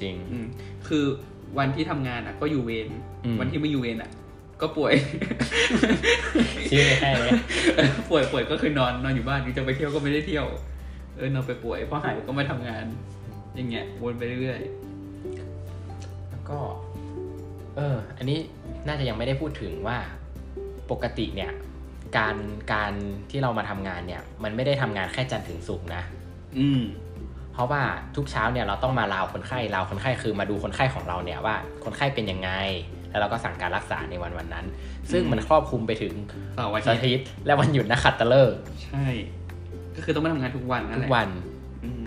จริง อืม คือวันที่ทำงานอะ ก็อยู่เวรอืมวันที่ไม่อยู่เวรอะ ก็ป่วยชื่อแค่นี้ป่วยป่วยก็คือนอนนอนอยู่บ้านจะไปเที่ยวก็ไม่ได้เที่ยว เออนอนไปป่วยพอหายก็มาทำงาน อย่างเงี้ยวนไปเรื่อยแล้วก็ เออ อันนี้น่าจะยังไม่ได้พูดถึงว่าปกติเนี่ย การการที่เรามาทำงานเนี่ย มันไม่ได้ทำงานแค่จันทร์ถึงศุกร์นะๆอืม เพราะว่าทุกเช้าเนี่ยเราต้องมาลาวคนไข้ลาวคนไข้คือมาดูคนไข้ของเราเนี่ยว่าคนไข้เป็นยังไง แล้วเราก็สั่งการรักษาในวันวันๆนั้น ซึ่งมันครอบคลุมไปถึงเสาร์อาเสาร์ทิอาตย์ทิตย์และวันหยุดนักขัตฤกษ์ใช่ ก็คือต้องมาทำงานทุกวันนั่นทุแหกวันอืม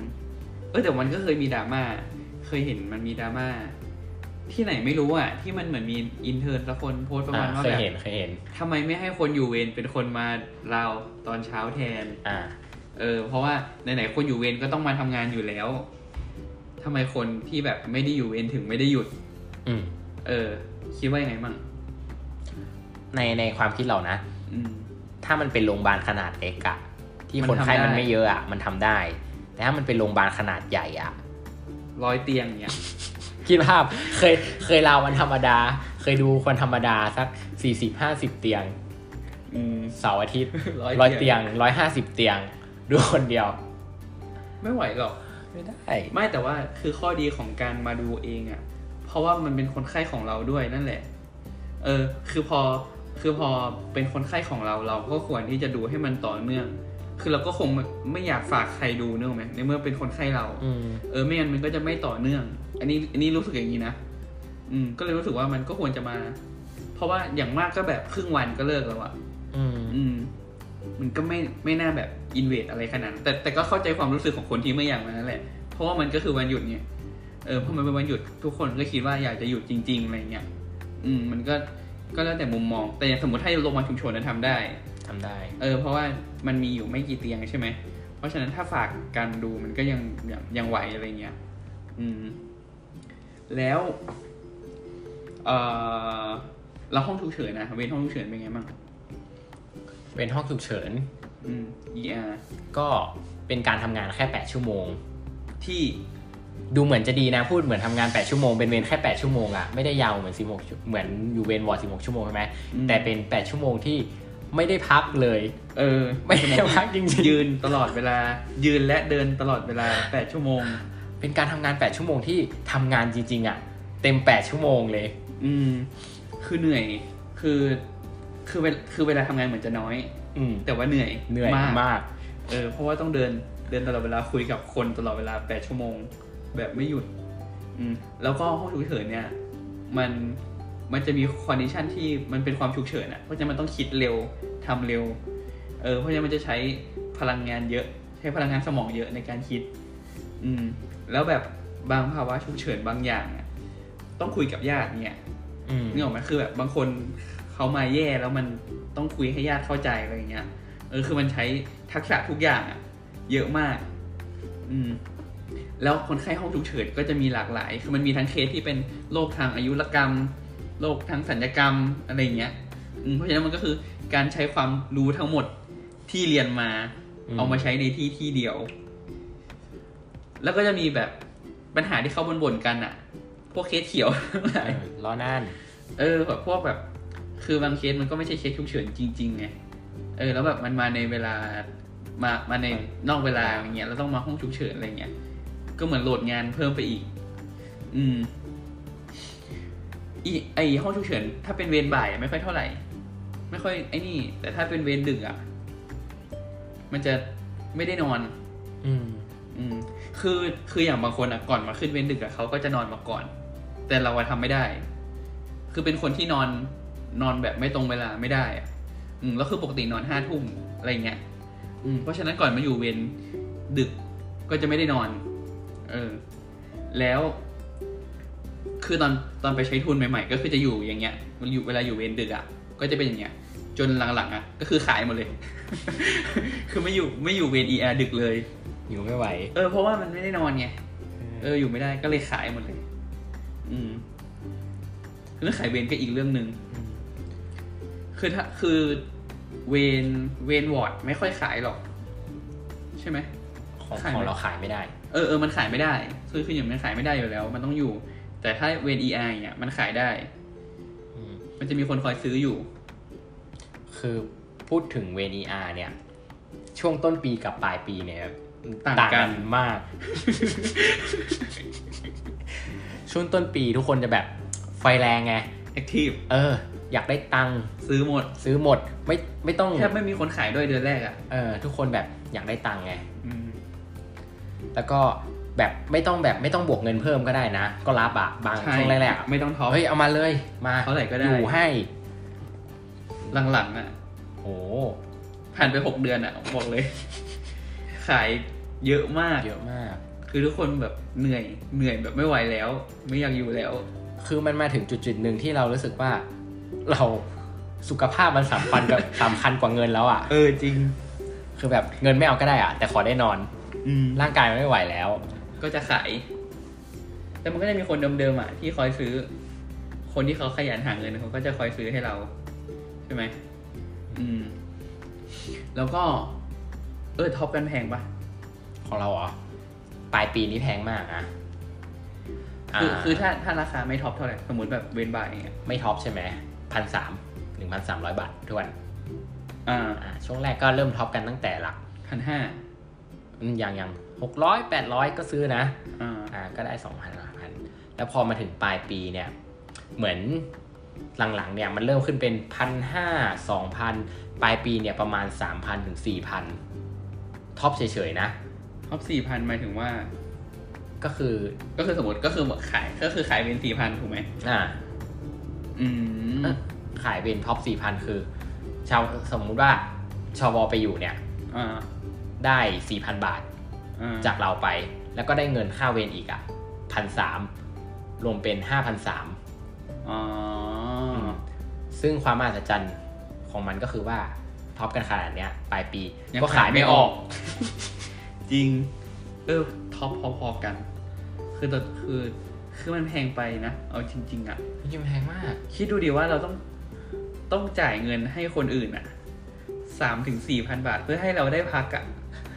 เออแต่มันก็เคยมีดราม่าเคยเห็นมันมีดราม่า ที่ไหนไม่รู้อะ ที่มันเหมือนมี intern สักคนโพสต์ประมาณอ่าว่าเคยแบบเห็นเคยเห็นทำไมไม่ให้คนอยู่เวรเป็นคนมาลาวตอนเช้าแทน อ่า เออ เพราะว่าไหนๆคนอยู่เวรก็ต้องมาทำงานอยู่แล้วทำไมคนที่แบบไม่ได้อยู่เวรถึงไม่ได้หยุด อืม เออ คิดว่ายังไงมั่งในในความคิดเรานะอืมถ้ามันเป็นโรงพยาบาลขนาดเล็กอะที่มันคนไข้ทำได้มันไม่เยอะอะมันทำได้ แต่ถ้ามันเป็นโรงพยาบาลขนาดใหญ่อะร้อยเตียงเนี่ย คิดภาพเคยเคยเราวันธรรมดา เคยดูคนธรรมดาสักสี่สิบห้าสิบเตียงอืมเสาร์อาทิตย์ร้อยร้อยเตีเตียยงงร้อยห้าสิบเตียง ดูคนเดียว ไม่ไหวหรอกไม่ได้ ไม่แต่ว่าคือข้อดีของการมาดูเองอะ่ะ เพราะว่ามันเป็นคนไข้ของเราด้วยนั่นแหละ เออ คือพอคือพอเป็นคนไข้ของเราเราก็ควรที่จะดูให้มันต่อเนื่อง คือเราก็คงไม่ไม่อยากฝากใครดูเนอะไหมในเมื่อเป็นคนไข้เราอืมเออไม่งั้นมันก็จะไม่ต่อเนื่อง อันนี้อันนี้รู้สึกอย่างนี้นะ อืม ก็เลยรู้สึกว่ามันก็ควรจะมา เพราะว่าอย่างมากก็แบบครึ่งวันก็เลิกแล้วอะอืม อืม มันก็ไม่ไม่น่าแบบอินเวดอะไรขนาดนั้นแต่แต่ก็เข้าใจความรู้สึกของคนที่ไม่อยากมานั่นแหละ เพราะว่ามันก็คือวันหยุดเนี่ยเออพอมันเป็นวันหยุดทุกคนก็คิดว่าอยากจะหยุดจริง ๆอะไรเงี้ยอืม มันก็ก็แล้วแต่มุมมอง แต่อย่างสมมติถ้าโรงพยาบาลชุมชนนั้นทำได้ทำได้ เออ เพราะว่ามันมีอยู่ไม่กี่เตียงใช่ไหม เพราะฉะนั้นถ้าฝากการดูมันก็ยังยังยังไหวอะไรเงี้ย อืม แล้วเออแล้วห้องฉุกเฉินนะเวรห้องฉุกเฉินเป็นไงบ้างเป็นห้องฉุกเฉินอืม ER ก็เป็นการทำงานแค่แปดชั่วโมง ที่ดูเหมือนจะดีนะพูดเหมือนทำงาน8ชั่วโมงเป็นเวรแค่8ชั่วโมงอะไม่ได้ยาวเหมือน16ชั่วเหมือนอยู่เวรวอร์16ชั่วโมงใช่ไหมอืมแต่เป็น8ชั่วโมงที่ไม่ได้พักเลย เออ ไม่ได้พักจริงยืนตลอดเวลา ยืนและเดินตลอดเวลาแปดชั่วโมงๆ เป็นการทำงาน 8 ชั่วโมงที่ทำงานจริง ๆอะเต็ม 8 ชั่วโมงเลย อืม คือเหนื่อย คือ คือเวลคือเวลาทำงานเหมือนจะน้อย อืม แต่ว่าเหนื่อย เหนื่อยมากมาก เออ เพราะว่าต้องเดิน เดินตลอดเวลาคุยกับคนตลอดเวลาแปดชั่วโมง แบบไม่หยุด อืม แล้วก็ห้องฉุกเฉินเนี่ย มัน มันจะมี condition ที่มันเป็นความฉุกเฉินอะเพราะฉะนั้นมันต้องคิดเร็วทำเร็ว เออ เพราะฉะนั้นมันจะใช้พลังงานเยอะ ใช้พลังงานสมองเยอะในการคิด อืม แล้วแบบบางภาวะฉุกเฉินบางอย่างอะต้องคุยกับญาติเนี่ยอืมนึกออกไหมคือแบบบางคนเขามาแย่แล้วมันต้องคุยให้ญาติเข้าใจอะไรอย่างเงี้ย เออคือมันใช้ทักษะทุกอย่างอะเยอะมาก อืม แล้วคนไข้ห้องฉุกเฉินก็จะมีหลากหลาย คือมันมีทั้งเคสที่เป็นโรคทางอายุรกรรมโรคทางสัญญกรรมอะไรอย่างเงี้ยอืมเพราะฉะนั้นมันก็คือการใช้ความรู้ทั้งหมดที่เรียนมาอืมเอามาใช้ในที่ที่เดียว แล้วก็จะมีแบบปัญหาที่เขาบ่นๆกันอะพวกเคสเขียวทั้งหลายเออล้อน่าน เออแบบพวกแบบ คือบางเคสมันก็ไม่ใช่เคสฉุกเฉินจริงๆไงเออ แล้วแบบมันมาในเวลามามาในนอกเวลาอย่างเงี้ยแล้วต้องมาห้องฉุกเฉินอะไรเงี้ยก็เหมือนโหลดงานเพิ่มไปอีก อืมอีไอห้องฉุกเฉินถ้าเป็นเวรบ่ายอะไม่ค่อยเท่าไหร่ ไม่ค่อยไอ้นี่ แต่ถ้าเป็นเวรดึกอะ มันจะไม่ได้นอน อืม อืม คือคืออย่างบางคนอะก่อนมาขึ้นเว้นดึกอะเขาก็จะนอนมาก่อน แต่เราอะทำไม่ได้ คือเป็นคนที่นอนนอนแบบไม่ตรงเวลาไม่ได้อะอืมแล้วคือปกตินอนห้าทุ่มอะไรเงี้ยอืมเพราะฉะนั้นก่อนมาอยู่เวรดึกก็จะไม่ได้นอน เออ แล้ว คือตอนตอนไปใช้ทุนใหม่ๆ ก็คือจะอยู่อย่างเงี้ยมันอยู่เวลาอยู่เวรดึกอะ ก็จะเป็นอย่างเงี้ย จนหลังๆอะ ก็คือขายหมดเลย คือไม่อยู่ไม่อยู่เวรเอดึกเลย อยู่ไม่ไหว เออเพราะว่ามันไม่ได้นอนไงเอออยู่ไม่ได้ก็เลยขายหมดเลย อืมเรื่องขายเวรก็อีกเรื่องหนึ่งคือถ้าคือเวรเวรวอร์ดไม่ค่อยขายหรอก ใช่ไหมของขายไหมของเราขายไม่ได้ เออเออมันขายไม่ได้คือคืออย่างมันขายไม่ได้อยู่แล้ว มันต้องอยู่ แต่ถ้าเวร ER เนี่ยมันขายได้อืมมันจะมีคนคอยซื้ออยู่ คือพูดถึงเวร ER เนี่ย ช่วงต้นปีกับปลายปีเนี่ย ต่างกันมาก ช่วงต้นปีทุกคนจะแบบไฟแรงไง active เออ อยากได้ตังค์ซื้อหมด ซื้อหมด ไม่ไม่ต้องแทบไม่มีคนขายด้วยเดือนแรกอะเออทุกคนแบบอยากได้ตังค์ไงอืมแล้วก็แบบไม่ต้องแบบไม่ต้องบวกเงินเพิ่มก็ได้นะ ก็รับอะบางใช่ช่วงแรกๆอะไม่ต้อง top เฮ้ยเอามาเลยมาเท่าไหร่ก็ได้อยู่ให้ หลังๆอะโอ้ผ่านไปหกเดือนอะบอกเลย ขายเยอะมาก เยอะมาก คือทุกคนแบบเหนื่อยเหนื่อยแบบไม่ไหวแล้ว ไม่อยากอยู่แล้ว คือมันมาถึงจุดจุดๆหนึ่งที่เรารู้สึกว่า เราสุขภาพมันสำคัญกับสำคัญกว่าเงินแล้วอะเออจริง คือแบบเงินไม่เอาก็ได้อะแต่ขอได้นอน อืมร่างกายมันไม่ไหวแล้ว ก็จะขาย แต่มันก็จะมีคนเดิมๆอะที่คอยซื้อ คนที่เขาขยันหาเงินเขาก็จะคอยซื้อให้เรา ใช่ไหมอืม แล้วก็ เออ top กันแพงปะของเราเหรอปลายปีนี้แพงมากอะคืออ่าคือถ้าถ้าราคาไม่ top เท่าไหร่สมมติแบบเวรบ่ายอย่างเงี้ยไม่ top ใช่ไหมพันสามหนึ่งพันสามร้อยบาทถ้วนอ่าอ่าช่วงแรกก็เริ่ม top กันตั้งแต่หลักพันห้าอืมอย่างอย่างหกร้อยแปดร้อยก็ซื้อนะอ่าอ่าก็ได้สองพันพันแล้วพอมาถึงปลายปีเนี่ย เหมือนหลังๆเนี่ยมันเริ่มขึ้นเป็นพันห้าสองพันปลายปีเนี่ยประมาณสามพันถึงสี่พัน ท็อปเฉยๆนะ ท็อปสี่พันหมายถึงว่า ก็คือก็คือสมมติก็คือขายก็คือขายเป็นสี่พันถูกไหมอ่า อืมเอ้อขายเป็นท็อปสี่พันคือ ชาวสมมุติว่าชาววไปอยู่เนี่ยอ่าได้สี่พันบาทอ่าจากเราไป แล้วก็ได้เงินค่าเวรอีกอะพันสามรวมเป็นห้าพันสามอ๋อซึ่งความมหัศจรรย์ของมันก็คือว่า ท็อปกันขนาดเนี้ยปลายปียังก็ขายไม่ออก จริงเออท็อปพอๆกัน คือแต่คือคือมันแพงไปนะ เอาจริง ๆ อะยิ่งแพงมาก คิดดูดิว่าเราต้องต้องจ่ายเงินให้คนอื่นอะสามถึงสี่พันบาทเพื่อให้เราได้พักอะ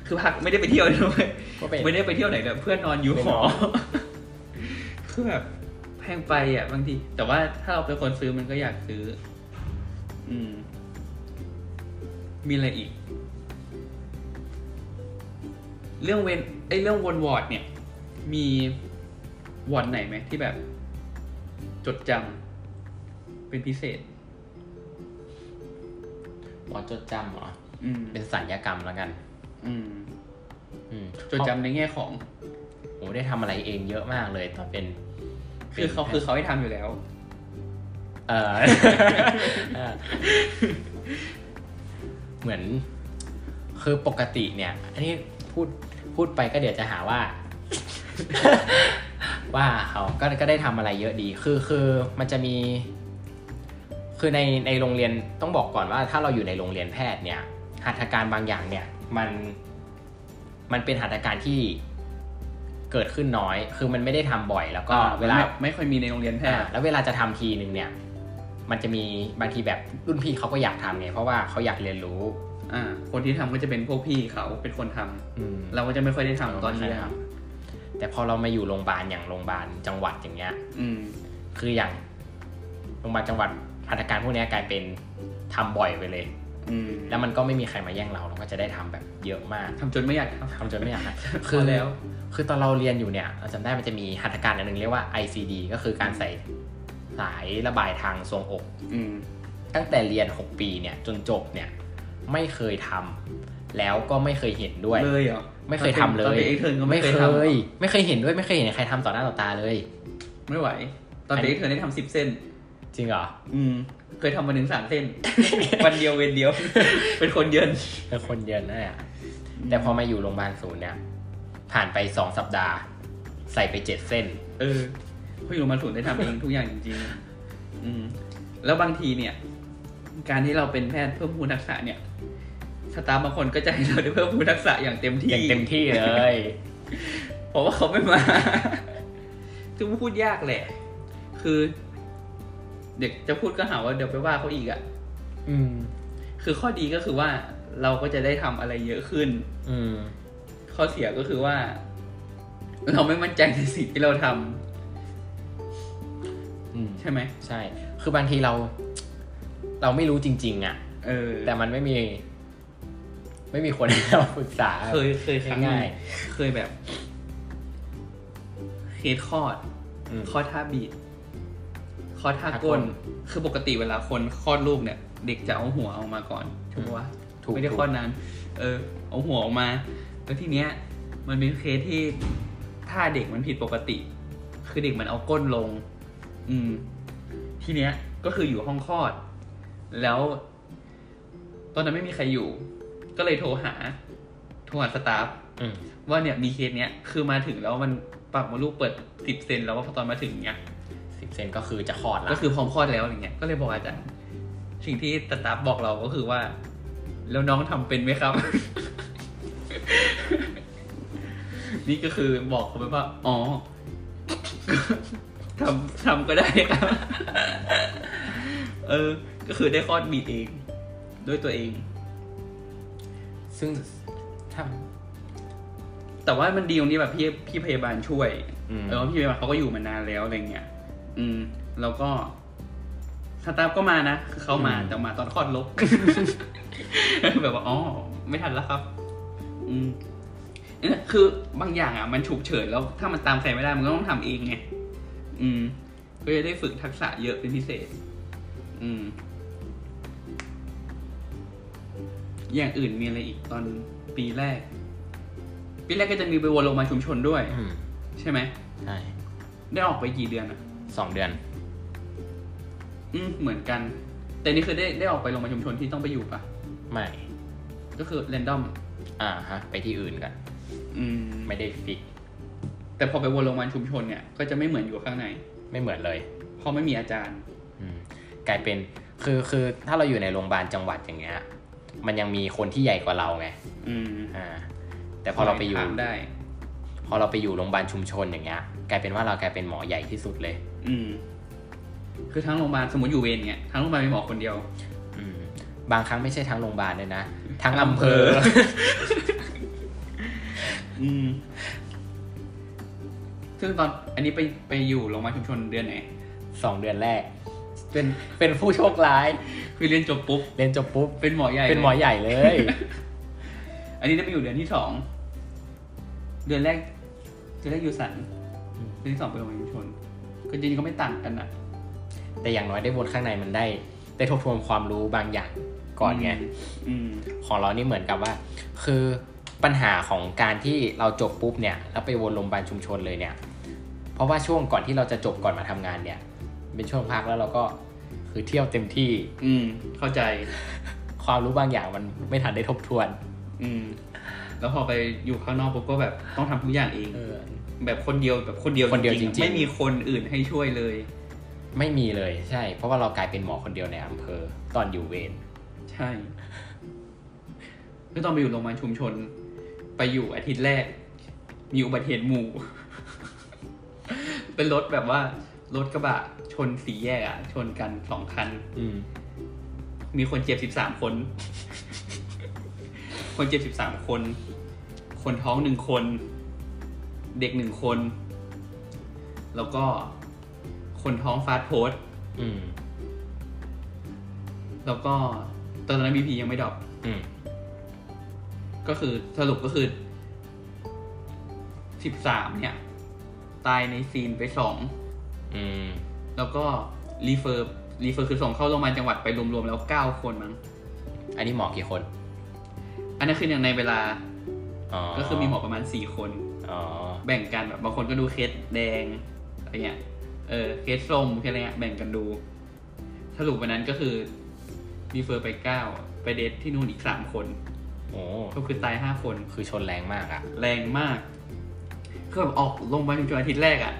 คือพักไม่ได้ไปเที่ยวด้วยก็เป็นไม่ได้ไปเที่ยวไหนแบบเพื่อนนอนอยู่ไม่หนออนคือแบบแพงไปอะบางที แต่ว่าถ้าเราเป็นคนซื้อมันก็อยากซื้อ อืม มีอะไรอีก เรื่องเวนไอยเรื่องวนวอร์ดเนี่ย มีวอร์ดไหนไหมที่แบบ จดจำเป็นพิเศษหมอจดจำเหรออืมเป็นสัญญกรรมแล้วกัน อืม อืมจดจำในแง่ของโอ้ได้ทำอะไรเองเยอะมากเลยตอนเป็นคือเขาคือเขาให้ทำอยู่แล้ว เออ เหมือน คือปกติเนี่ย อันนี้พูดพูดไปก็เดี๋ยวจะหาว่า ว่าเขาก็ก็ได้ทำอะไรเยอะดี คือคือมันจะมี คือในในโรงเรียนต้องบอกก่อนว่า ถ้าเราอยู่ในโรงเรียนแพทย์เนี่ยหัตถการบางอย่างเนี่ย มันมันเป็นหัตถการที่เกิดขึ้นน้อย คือมันไม่ได้ทำบ่อย แล้วก็อ่าเวลาแบบไม่ค่อยมีในโรงเรียนแพทอ่าย์แล้วเวลาจะทำทีหนึ่งเนี่ย มันจะมีบางทีแบบรุ่นพี่เขาก็อยากทำไงเพราะว่าเขาอยากเรียนรู้อ่าคนที่ทำก็จะเป็นพวกพี่เขาเป็นคนทำอืมเราก็จะไม่ค่อยได้ทำตอนที่เราไม่ค่อยได้ททำแต่พอเรามาอยู่โรงพยาบาลอย่างโรงพยาบาลจังหวัดอย่างเงี้ยำอืมคืออย่างโรงพยาบาลจังหวัดหัตถการพวกเนี้ยกลายเป็นทำบ่อยไปเลยอืมแล้วมันก็ไม่มีใครมาแย่งเราเราก็จะได้ทำแบบเยอะมากทำจนไม่อยากททำจนไม่อยากทำำคือพแล้ว คือตอนเราเรียนอยู่เนี่ยเราจำได้มันจะมีหัตถการอันหนึงเรียกว่า ICD ก็คือการใส่ สายระบายทางทรวงอกอืมตั้งแต่เรียน 6 ปีเนี่ยจนจบเนี่ยไม่เคยทำแล้วก็ไม่เคยเห็นด้วยเลยเหรอไม่เคยทำเลตอนยเป็นเอ็กเทิร์นก็ไม่ไม่เคเคยทำยไม่เคยเห็นด้วยไม่เคยเห็นใครทำต่อหน้าต่อตาเลย ไม่ไหว ตอนเป็นเอ็กเทิร์นได้ทำสิบเส้น จริงเหรออืมเคยทำมาถึงสามเส้น วันเดียวเวนเดียว เป็นคนเยินเป็นคนเยินนั่นแหละแต่พอมาอยู่โรงพยาบาลศูนย์เนี่ยผ่านไปสองสัปดาห์ ใส่ไปเจ็ดเส้น เออ เพราะอยู่มาศูนย์ได้ทำเองทุกอย่างจริงๆ อืม แล้วบางทีเนี่ย การที่เราเป็นแพทย์เพิ่มพูนทักษะเนี่ยสตาฟบางคนก็จะให้เราได้เพิ่มพูนทักษะอย่างเต็มที่อย่างเต็มที่เลยเพราะว่าเขาไม่มาซึ่งพูดยากแหละ คือ เด็กจะพูดก็หาว่าเดี๋ยวไปว่าเขาอีกอะ่ะ อืม คือข้อดีก็คือว่าเราก็จะได้ทำอะไรเยอะขึ้น อืม ข้อเสียก็คือว่า เราไม่มั่นใจในสิ่งที่เราทำอืม ใช่ไหมใช่ คือบางทีเรา เราไม่รู้จริง ๆ อะ เออ แต่มันไม่มี ไม่มีคนให้เราปรึกษา เคยเคยครั้งหนึ่ง่างยเคยแบบเคสคลอดอืมคลอดท่าบีดคลอดท่าท่าก้ก้นนคือปกติเวลาคนคลอดลูกเนี่ย เด็กจะเอาหัวออกมาก่อนถูกปะถูกไม่ได้ถูกคลอดนานเออ เอาหัวออกมา แล้วทีเนี้ย มันเป็นเคสที่ท่าเด็กมันผิดปกติ คือเด็กมันเอาก้นลง อืม ทีเนี้ย ก็คืออยู่ห้องคลอด แล้วตอนนั้นไม่มีใครอยู่ ก็เลยโทรหา โทรหาสตาฟอืมว่าเนี่ยมีเคสเนี้ย คือมาถึงแล้วมันปากมดลูกเปิดสิบเซนแล้วว่าพอตอนมาถึงเนี้ย สิบเซนก็คือจะคลอดละก็คือพร้อมคลอดแล้วอย่างเงี้ย ก็เลยบอกอาจารย์ สิ่งที่สตาฟบอกเราก็คือว่า แล้วน้องทำเป็นไหมครับ นี่ก็คือบอกเขาไปว่า อ๋อ ทำทำก็ได้ครับ เออ ก็คือได้คลอดบีดเอง ด้วยตัวเอง ซึ่งถ้าแต่ว่ามันดีตรงที่แบบพี่พี่พยาบาลช่วยอืมเออพี่พยาบาลเขาก็อยู่มานานแล้วอะไรเงี้ยอืม แล้วก็สตาฟก็มานะคือเขามาแต่มาตอนคลอดลกแบบว่าอ๋อไม่ทันแล้วครับ อืมเนี่ยคือบางอย่างอะมันฉุกเฉินแล้ว ถ้ามันตามใครไม่ได้มันก็ต้องทำเองไง อืม ก็จะได้ฝึกทักษะเยอะเป็นพิเศษ อืม อย่างอื่นมีอะไรอีกตอนปีแรก ปีแรกก็จะมีไปวนโรงพยาบาลชุมชนด้วย อืมใช่ไหม ใช่ได้ออกไปกี่เดือนอะสองเดือน อืม เหมือนกัน แต่นี่คือได้ได้ออกไปโรงพยาบาลชุมชนที่ต้องไปอยู่ปะไม่ ก็คือเรนดอม อ่าฮะ ไปที่อื่นกัน อืม ไม่ได้ฟิก แต่พอไปวนโรงพยาบาลชุมชนเนี่ยก็จะไม่เหมือนอยู่ข้างใน ไม่เหมือนเลย เพราะไม่มีอาจารย์อืมกลายเป็นคือคือถ้าเราอยู่ในโรงพยาบาลจังหวัดอย่างเงี้ย มันยังมีคนที่ใหญ่กว่าเราไงอืมอ่าแต่พอเราไปอยู่ถมได้ พอเราไปอยู่โรงพยาบาลชุมชนอย่างเงี้ย กลายเป็นว่าเรากลายเป็นหมอใหญ่ที่สุดเลย อืม คือทั้งโรงพยาบาลสมมติอยู่เวรเนี่ยทั้งโรงพยาบาลมีหมอคนเดียว อืม บางครั้งไม่ใช่ทั้งโรงพยาบาลด้วยนะทั้งอำเภออืม ซึ่งตอนอันนี้ไปไปอยู่โรงพยาบาลชุมชนเดือนไหนสองเดือนแรก เป็นเป็นผู้โชคร้าย คือเรียนจบปุ๊บ เรียนจบปุ๊บ เป็นหมอใหญ่เป็นหมอลยใหญ่เลย อันนี้ได้ไปอยู่เดือนที่สอง เดือนแรกเดือนแรกอยู่สันอืมเดือนที่สองไปโรงพยาบาลชุมชน ก็จริงๆก็ไม่ต่างกันอะแต่อย่างน้อยได้วนข้างในมันได้ ได้ทบทวนความรู้บางอย่างก่อนไงอืมของเรานี่เหมือนกับว่า คือ ปัญหาของการที่เราจบปุ๊บเนี่ยแล้วไปวนโรงพยาบาลชุมชนเลยเนี่ยเพราะว่าช่วงก่อนที่เราจะจบก่อนมาทำงานเนี่ย เป็นช่วงพักแล้วเราก็คือเที่ยวเต็มที่ อืมเข้าใจ ความรู้บางอย่างมันไม่ทันได้ทบทวน อืม แล้วพอไปอยู่ข้างนอกปุ๊บก็แบบต้องทำทุกอย่างเองเออแบบคนเดียวแบบคนเดียวคนเดียวจริงๆไม่มีคนอื่นให้ช่วยเลย ไม่มีเลยใช่ เพราะว่าเรากลายเป็นหมอคนเดียวในอำเภอตอนอยู่เวรใช่คือตอนไปอยู่โรงพยาบาลชุมชน ไปอยู่อาทิตย์แรก มีอุบัติเหตุหมู่ เป็นรถแบบว่ารถกระบะชนสีแยกอะชนกันสองคันอืมมีคนเจ็บสิบสามคน คนเจ็บสิบสามคน คนท้องหนึ่งคน เด็กหนึ่งคน แล้วก็คนท้องฟาสต์โพสต์อืมแล้วก็ตอนนั้นบีพียังไม่ดรอปอืม ก็คือสรุปก็คือสิบสามเนี่ย ตายใน scene ไปสองอืมแล้วก็ refer refer คือส่งเข้าโรงพยาบาลจังหวัดไปรวมๆแล้วเก้าคนมั้ง อันนี้หมอกี่คน อันนั้นคืออย่างในเวลาอ๋อก็คือมีหมอประมาณสี่คนอ๋อแบ่งกันแบบบางคนก็ดูเคสแดงอะไรเงี้ย เออเคสส้มเคสอะไรเงี้ยแบ่งกันดู สรุปวันนั้นก็คือ refer ไปเก้าไป dead ที่นู่นอีกสามคน โอ้ก็คือตายห้าคน คือชนแรงมากอะแรงมากคือแบบออกโรงพยาบาลชุมชนอาทิตย์แรกอะ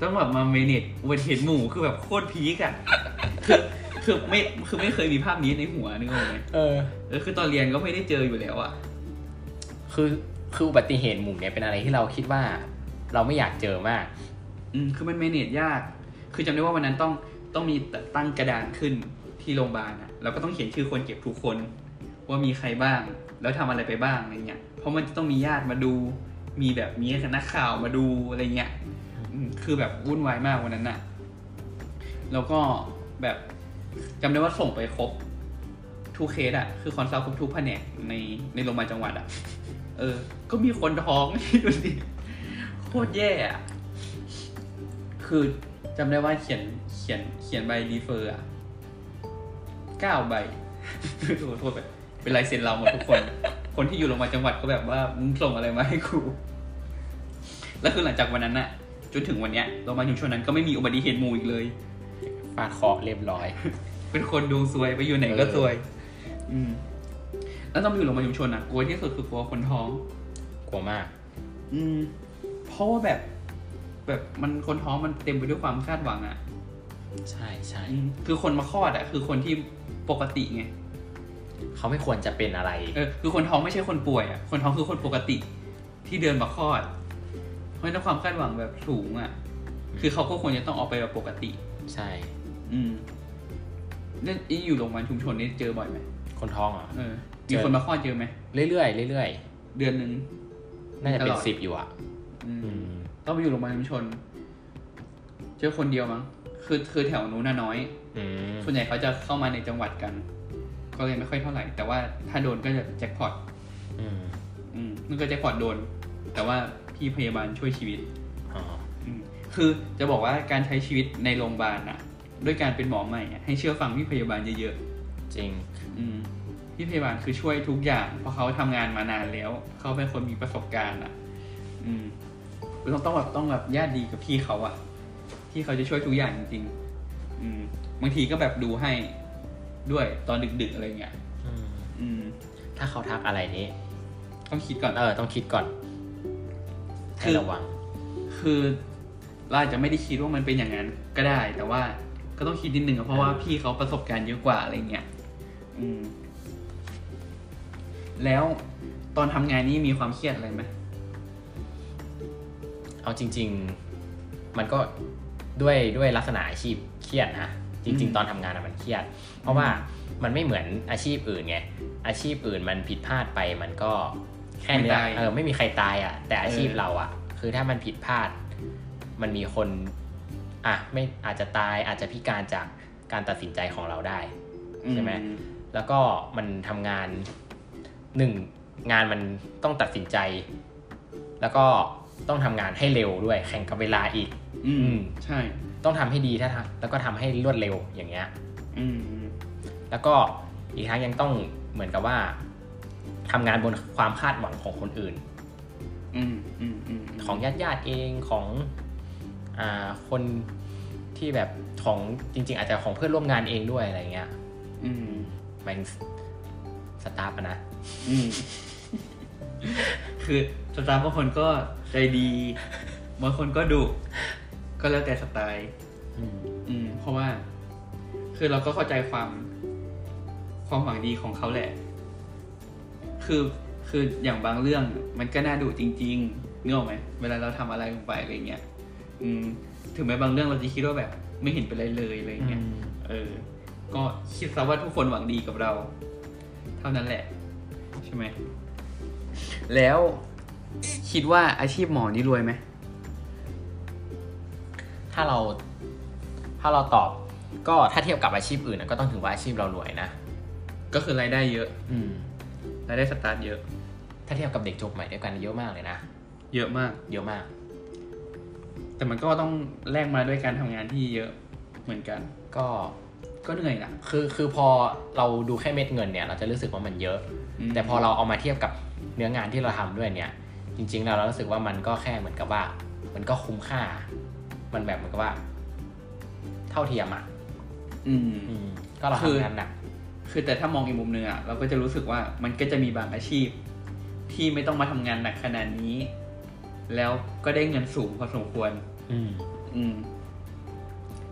ต้องแบบมาเมเนจอุบัติเหตุหมู่คือแบบโคตรพีกอะคือคือไม่คือไม่เคยมีภาพนี้ในหัวนึกออกไหมเออเออคือตอนเรียนก็ไม่ได้เจออยู่แล้วอะคือคืออุบัติเหตุหมู่เนี่ยเป็นอะไรที่เราคิดว่า เราไม่อยากเจอมาก อืมคือมันเมเนจยาก คือจำได้ว่าวันนั้นต้องต้องมีตั้งกระดานขึ้นที่โรงพยาบาลอะแล้วก็ต้องเขียนชื่อคนเจ็บทุกคน ว่ามีใครบ้าง แล้วทำอะไรไปบ้างอะไรเงี้ยเพราะมันจะต้องมีญาติมาดู มีแบบมีนักข่าวมาดูอะไรเงี้ยคือแบบวุ่นวายมากวันนั้นน่ะ แล้วก็แบบจำได้ว่าส่งไปครบทุกเคสอะคือ consult ครบทุกแผนกในในโรงพยาบาลจังหวัดอะเออ ก็มีคนท้องดูสิโคตรแย่อะคือจำได้ว่าเขียนเขียนเขียนใบดีเฟอร์อะเก้าใบโทษไป เป็นลายเซ็นเราหมดทุกคน คนที่อยู่โรงพยาบาลจังหวัดก็แบบว่ามึงส่งอะไรมาให้กูแล้วคือหลังจากวันนั้นน่ะจนถึงวันเนี้ยโรงพยาบาลชุมชนนั้นก็ไม่มีอุบัติเหตุหมู่อีกเลยฟาดเคราะห์เรียบร้อย เป็นคนดวงซวยไปอยู่ไหนก็เออซวย อืม แล้วต้องไปอยู่โรงพยาบาลชุมชนอะกลัวที่สุดคือกลัวคนท้อง กลัวมาก อืม เพราะว่าแบบ แบบมันคนท้องมันเต็มไปด้วยความคาดหวังอะใช่ใช่อืมคือคนมาคลอดอะคือคนที่ปกติไง เขาไม่ควรจะเป็นอะไร เออคือคนท้องไม่ใช่คนป่วยอะ คนท้องคือคนปกติที่เดินมาคลอด เพราะฉะนั้นความคาดหวังแบบสูงอะ คือเขาก็ควรจะต้องออกไปแบบปกติ ใช่ อืมเล่นอีอยู่โรงพยาบาลชุมชนนี่เจอบ่อยไหม คนท้องเหรอะเออมีคนมาคลอดเยอะไหม เรื่อยๆเรื่อยเดือนหนึ่งๆน่าจะเป็ตนลอดสิบอยู่อะอืมอืมต้องไปอยู่โรงพยาบาลชุมชน เจอคนเดียวมั้ง คือคือแถวนู้นน่ะน้อยอืมส่วนใหญ่เขาจะเข้ามาในจังหวัดกัน ก็เลยไม่ค่อยเท่าไหร่ แต่ว่าถ้าโดนก็จะแจ็คพอตอืมอืมนั่นก็แจ็คพอตโดน แต่ว่าพี่พยาบาลช่วยชีวิตอ๋ออืมคือจะบอกว่าการใช้ชีวิตในโรงพยาบาลน่ะด้วยการเป็นหมอใหม่อะให้เชื่อฟังพี่พยาบาลเยอะจริง ๆ อืมพี่พยาบาลคือช่วยทุกอย่าง เพราะเขาทำงานมานานแล้ว เขาเป็นคนมีประสบการณ์อะอืมต้องต้องแบบต้องแบบญาติดีกับพี่เขาอะที่เขาจะช่วยทุกอย่างจริงๆ อืมบางทีก็แบบดูให้ ด้วยตอนดึกๆอะไรเงี้ยอืมอืม ถ้าเขาทักอะไรนี้ ต้องคิดก่อน เออ ต้องคิดก่อนคืให้อระวัง คือเราอาจจะไม่ได้คิดว่ามันเป็นอย่างนั้นก็ได้ แต่ว่าก็ต้องคิดนิดนึงอะเพราะว่าพี่เขาประสบการณ์เยอะกว่าอะไรเงี้ยอืม แล้วตอนทำงานนี้มีความเครียดอะไรไหมเอาจริง ๆ มันก็ด้วยด้วยลักษณะอาชีพเครียดนะจริง ๆ ตอนทำงานอะมันเครียด เพราะว่ามันไม่เหมือนอาชีพอื่นไงอาชีพอื่นมันผิดพลาดไปมันก็แค่เนี้ยเออไม่มีใครตายอะ แต่อาชีพเราอะ คือถ้ามันผิดพลาด มันมีคน อะไม่อาจจะตายอาจจะพิการจากการตัดสินใจของเราได้ใช่ไหมอืแล้วก็มันทำงานหนึ่งงานมันต้องตัดสินใจ แล้วก็ต้องทำงานให้เร็วด้วย แข่งกับเวลาอีก อือืมมใช่ ต้องทำให้ดีถ้าทำแล้วก็ทำให้รวดเร็วอย่างเงี้ย อืมแล้วก็อีกทั้งยังต้องเหมือนกับว่าทำงานบนความคาดหวังของคนอื่น อืมอืมอืมของญาติญาติๆเองของอ่าคนที่แบบของจริง ๆ อาจจะของเพื่อนร่วมงานเองด้วยอะไรเงี้ย อืมแม่งสตาร์ฟอะนะอืมคือสตาฟบางคนก็ใจดีบางคนก็ดุก็แล้วแต่สไตล์ อืมอืมเพราะว่า คือเราก็เข้าใจความความหวังดีของเขาแหละ คือคืออย่างบางเรื่องมันก็น่าดุจริงๆเงาไหมเวลาเราทำอะไรลงไปอะไรเงี้ยอืม ถึงแม้บางเรื่องเราจะคิดว่าแบบ ไม่เห็นเป็นไรเลยอะไรเงี้ยเออ ก็คิดซะว่าทุกคนหวังดีกับเรา เท่านั้นแหละ ใช่ไหมแล้วคิดว่าอาชีพหมอนี่รวยไหมถ้าเรา ถ้าเราตอบ ก็ถ้าเทียบกับอาชีพอื่นนะก็ต้องถือว่าอาชีพเรารวยนะ ก็คือรายได้เยอะอืมรายได้สตาร์ทเยอะ ถ้าเทียบกับเด็กจบใหม่ด้วยกันเยอะมากเลยนะ เยอะมาก เยอะมาก แต่มันก็ต้องแลกมาด้วยการทำงานที่เยอะเหมือนกัน ก็ก็เหนื่อยนะคือคือพอเราดูแค่เม็ดเงินเนี่ย เราจะรู้สึกว่ามันเยอะอืมแต่พอเราเอามาเทียบกับเนื้องานที่เราทำด้วยเนี่ย จริงๆแล้วเรารู้สึกว่ามันก็แค่เหมือนกับว่า มันก็คุ้มค่า มันแบบเหมือนกับว่า เท่าเทียมอะ อืมอืมก็เราคือทำงานหนัก คือแต่ถ้ามองอีกมุมหนึ่งอะเราก็จะรู้สึกว่ามันก็จะมีบางอาชีพ ที่ไม่ต้องมาทำงานหนักขนาดนี้ แล้วก็ได้เงินสูงพอสมควร อืม อืม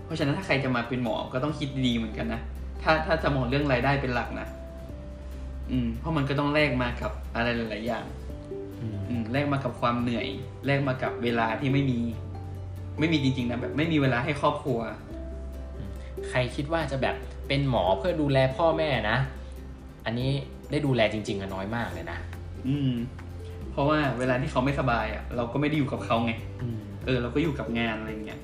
เพราะฉะนั้นถ้าใครจะมาเป็นหมอก็ต้องคิดดีๆเหมือนกันนะถ้าถ้าจะมองเรื่องรายได้เป็นหลักนะอืม เพราะมันก็ต้องแลกมากับอะไรหลาย ๆ อย่าง อืมอืมแลกมากับความเหนื่อยแลกมากับเวลาที่ไม่มี ไม่มีจริง ๆ นะแบบ ไม่มีเวลาให้ครอบครัว ใครคิดว่าจะแบบเป็นหมอเพื่อดูแลพ่อแม่นะ อันนี้ได้ดูแลจริง ๆอะน้อยมากเลยนะ อืม เพราะว่าเวลาที่เขาไม่สบายอะเราก็ไม่ได้อยู่กับเขาไงอืมเออ เราก็อยู่กับงานอะไรเงี้ย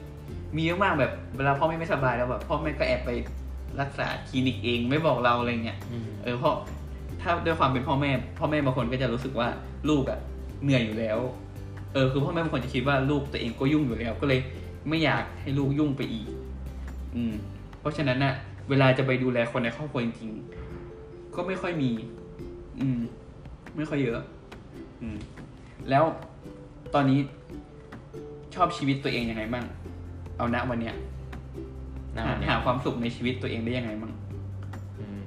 มีเยอะมากแบบเวลาพ่อแม่ไม่สบายแล้วแบบพ่อแม่ก็แอบไปรักษาคลินิกเองไม่บอกเราอะไรเงี้ยอืมเออเพราะถ้าด้วยความเป็นพ่อแม่ พ่อแม่บางคนก็จะรู้สึกว่าลูกอะเหนื่อยอยู่แล้ว เออคือพ่อแม่บางคนจะคิดว่าลูกตัวเองก็ยุ่งอยู่แล้ว ก็เลยไม่อยากให้ลูกยุ่งไปอีก อืมเพ ราะฉะนั้นน่ะเวลาจะไปดูแลคนในครอบครัวจริงๆก็ไม่ค่อยมี อืม ไม่ค่อยเยอะ อืม แล้วตอนนี้ชอบชีวิตตัวเองยังไงบ้าง เอาณวันเนี้ยน่าหาเนี่ยหาความสุขในชีวิตตัวเองได้ยังไงบ้างอืม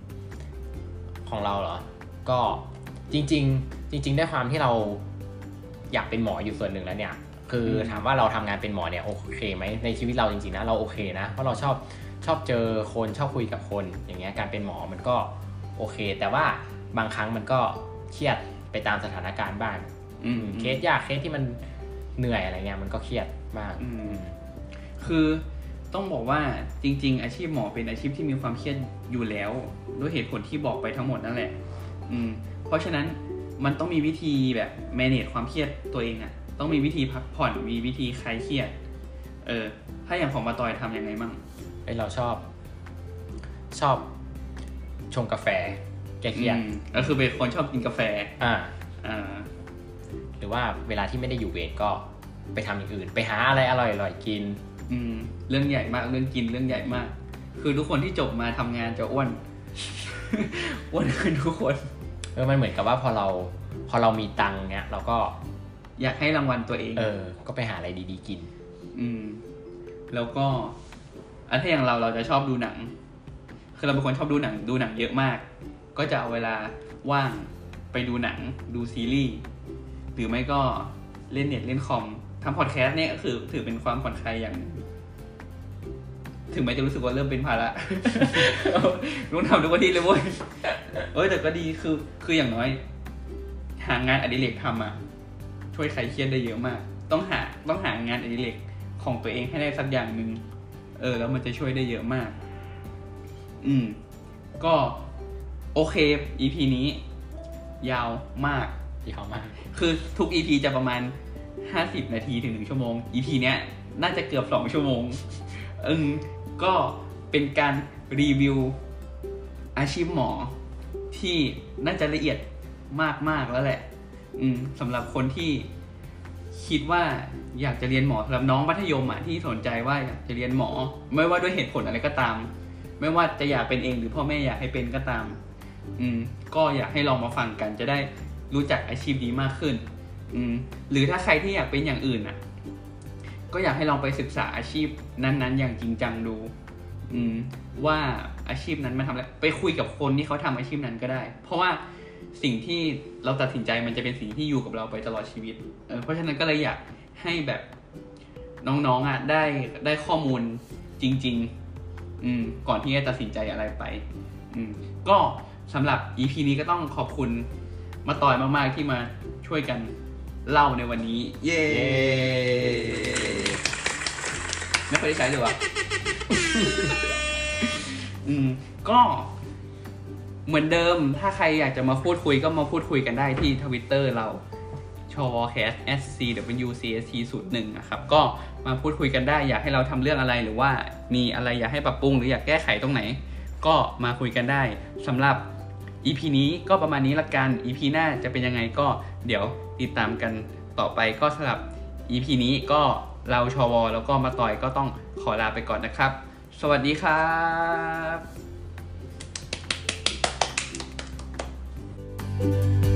ของเราเหรอ ก็จริง ๆ จริง ๆ ได้ความที่เราอยากเป็นหมออยู่ส่วนหนึ่งแล้วเนี่ย คืออมถามว่าเราทำงานเป็นหมอเนี่ยโอเคไหมในชีวิตเราจริงๆนะเราโอเคนะเพราะเราชอบ ชอบเจอคนชอบคุยกับคน อย่างเงี้ยการเป็นหมอมันก็โอเค แต่ว่าบางครั้งมันก็เครียดไปตามสถานการณ์บ้างอืมเคสยากเคสที่มันเหนื่อยอะไรเงี้ยมันก็เครียดมากอืมคือต้องบอกว่าจริง ๆ อาชีพหมอเป็นอาชีพที่มีความเครียดอยู่แล้วด้วยเหตุผลที่บอกไปทั้งหมดนั่นแหละ อืม เพราะฉะนั้นมันต้องมีวิธีแบบ manage ความเครียดตัวเองอะต้องมีวิธีพักผ่อนมีวิธีคลายเครียด เออ ถ้าอย่างของมาตอยทำยังไงมั่ง เอ้ยเราชอบ ชอบชงกาแฟแก้เครียดอืมก็คือเป็นคนชอบกินกาแฟ อ่าอ่าหรือว่าเวลาที่ไม่ได้อยู่เวรก็ไปทำอย่างอื่น ไปหาอะไรอร่อยๆกิน อืม เรื่องใหญ่มากเรื่องกินเรื่องใหญ่มาก คือทุกคนที่จบมาทำงานจะอ้วนอ้วนขึ้นทุกคนเออมันเหมือนกับว่าพอเรา พอเรามีตังค์เนี้ย เราก็ อยากให้รางวัลตัวเอง เออ ก็ไปหาอะไรดีๆกิน อืม แล้วก็ อันถ้าอย่างเราเราจะชอบดูหนัง คือเราเป็นคนชอบดูหนังดูหนังเยอะมาก ก็จะเอาเวลาว่างไปดูหนังดูซีรีส์หรือไม่ก็เล่นเน็ตเล่นคอมทำพอดแคสต์เนี่ยก็คือถือเป็นความผ่อนคลายอย่าง ถึงแม้จะรู้สึกว่าเริ่มเป็นภาระต้องทำทุกวันที่เลยเว้ยเอ้ยแต่ก็ดีคือ คืออย่างน้อย หางานอดิเรกทำอะช่วยใครเครียดได้เยอะมาก ต้องหาต้องหางานอดิเรกของตัวเองให้ได้สักอย่างหนึ่ง เออ แล้วมันจะช่วยได้เยอะมาก อืม ก็โอเค EP นี้ ยาวมากที่เขามาก คือทุก EP จะประมาณ 50 นาทีถึง1ชั่วโมง EP เนี้ยน่าจะเกือบ2ชั่วโมง อืมก็เป็นการรีวิวอาชีพหมอ ที่น่าจะละเอียดมากๆแล้วแหละ อืมสำหรับคนที่คิดว่า อยากจะเรียนหมอสำหรับน้องมัธยมอะที่สนใจว่าอยากจะเรียนหมอ ไม่ว่าด้วยเหตุผลอะไรก็ตาม ไม่ว่าจะอยากเป็นเองหรือพ่อแม่อยากให้เป็นก็ตาม อืม ก็อยากให้ลองมาฟังกันจะได้รู้จักอาชีพนี้มากขึ้น อืม หรือถ้าใครที่อยากเป็นอย่างอื่นอะ ก็อยากให้ลองไปศึกษาอาชีพนั้นๆ อย่างจริงจังดู อืม ว่าอาชีพนั้นมันทำอะไร ไปคุยกับคนที่เขาทำอาชีพนั้นก็ได้ เพราะว่าสิ่งที่เราตัดสินใจมันจะเป็นสิ่งที่อยู่กับเราไปตลอดชีวิต เออ เพราะฉะนั้นก็เลยอยาก ให้แบบน้องๆอะได้ได้ข้อมูลจริง ๆ อืมก่อนที่จะตัดสินใจอะไรไป อืมก็สำหรับ EP นี้ก็ต้องขอบคุณมาต่อยมากๆที่มาช่วยกันเล่าในวันนี้ เย้ไม่เคยได้ใช้เลยวะอืมก็เหมือนเดิมถ้าใครอยากจะมาพูดคุยก็มาพูดคุยกันได้ที่ทวิตเตอร์เรา ชอ c a s s c w c s t 0 1นะครับ ก็มาพูดคุยกันได้ อยากให้เราทำเรื่องอะไรหรือว่ามีอะไรอยากให้ปรับปรุงหรืออยากแก้ไขตรงไหน ก็มาคุยกันได้สำหรับ EP นี้ก็ประมาณนี้ละกัน EP หน้าจะเป็นยังไงก็เดี๋ยวติดตามกันต่อไปก็สำหรับ EP นี้ก็เราชวแล้วก็มาต่อยก็ต้องขอลาไปก่อนนะครับ สวัสดีครับ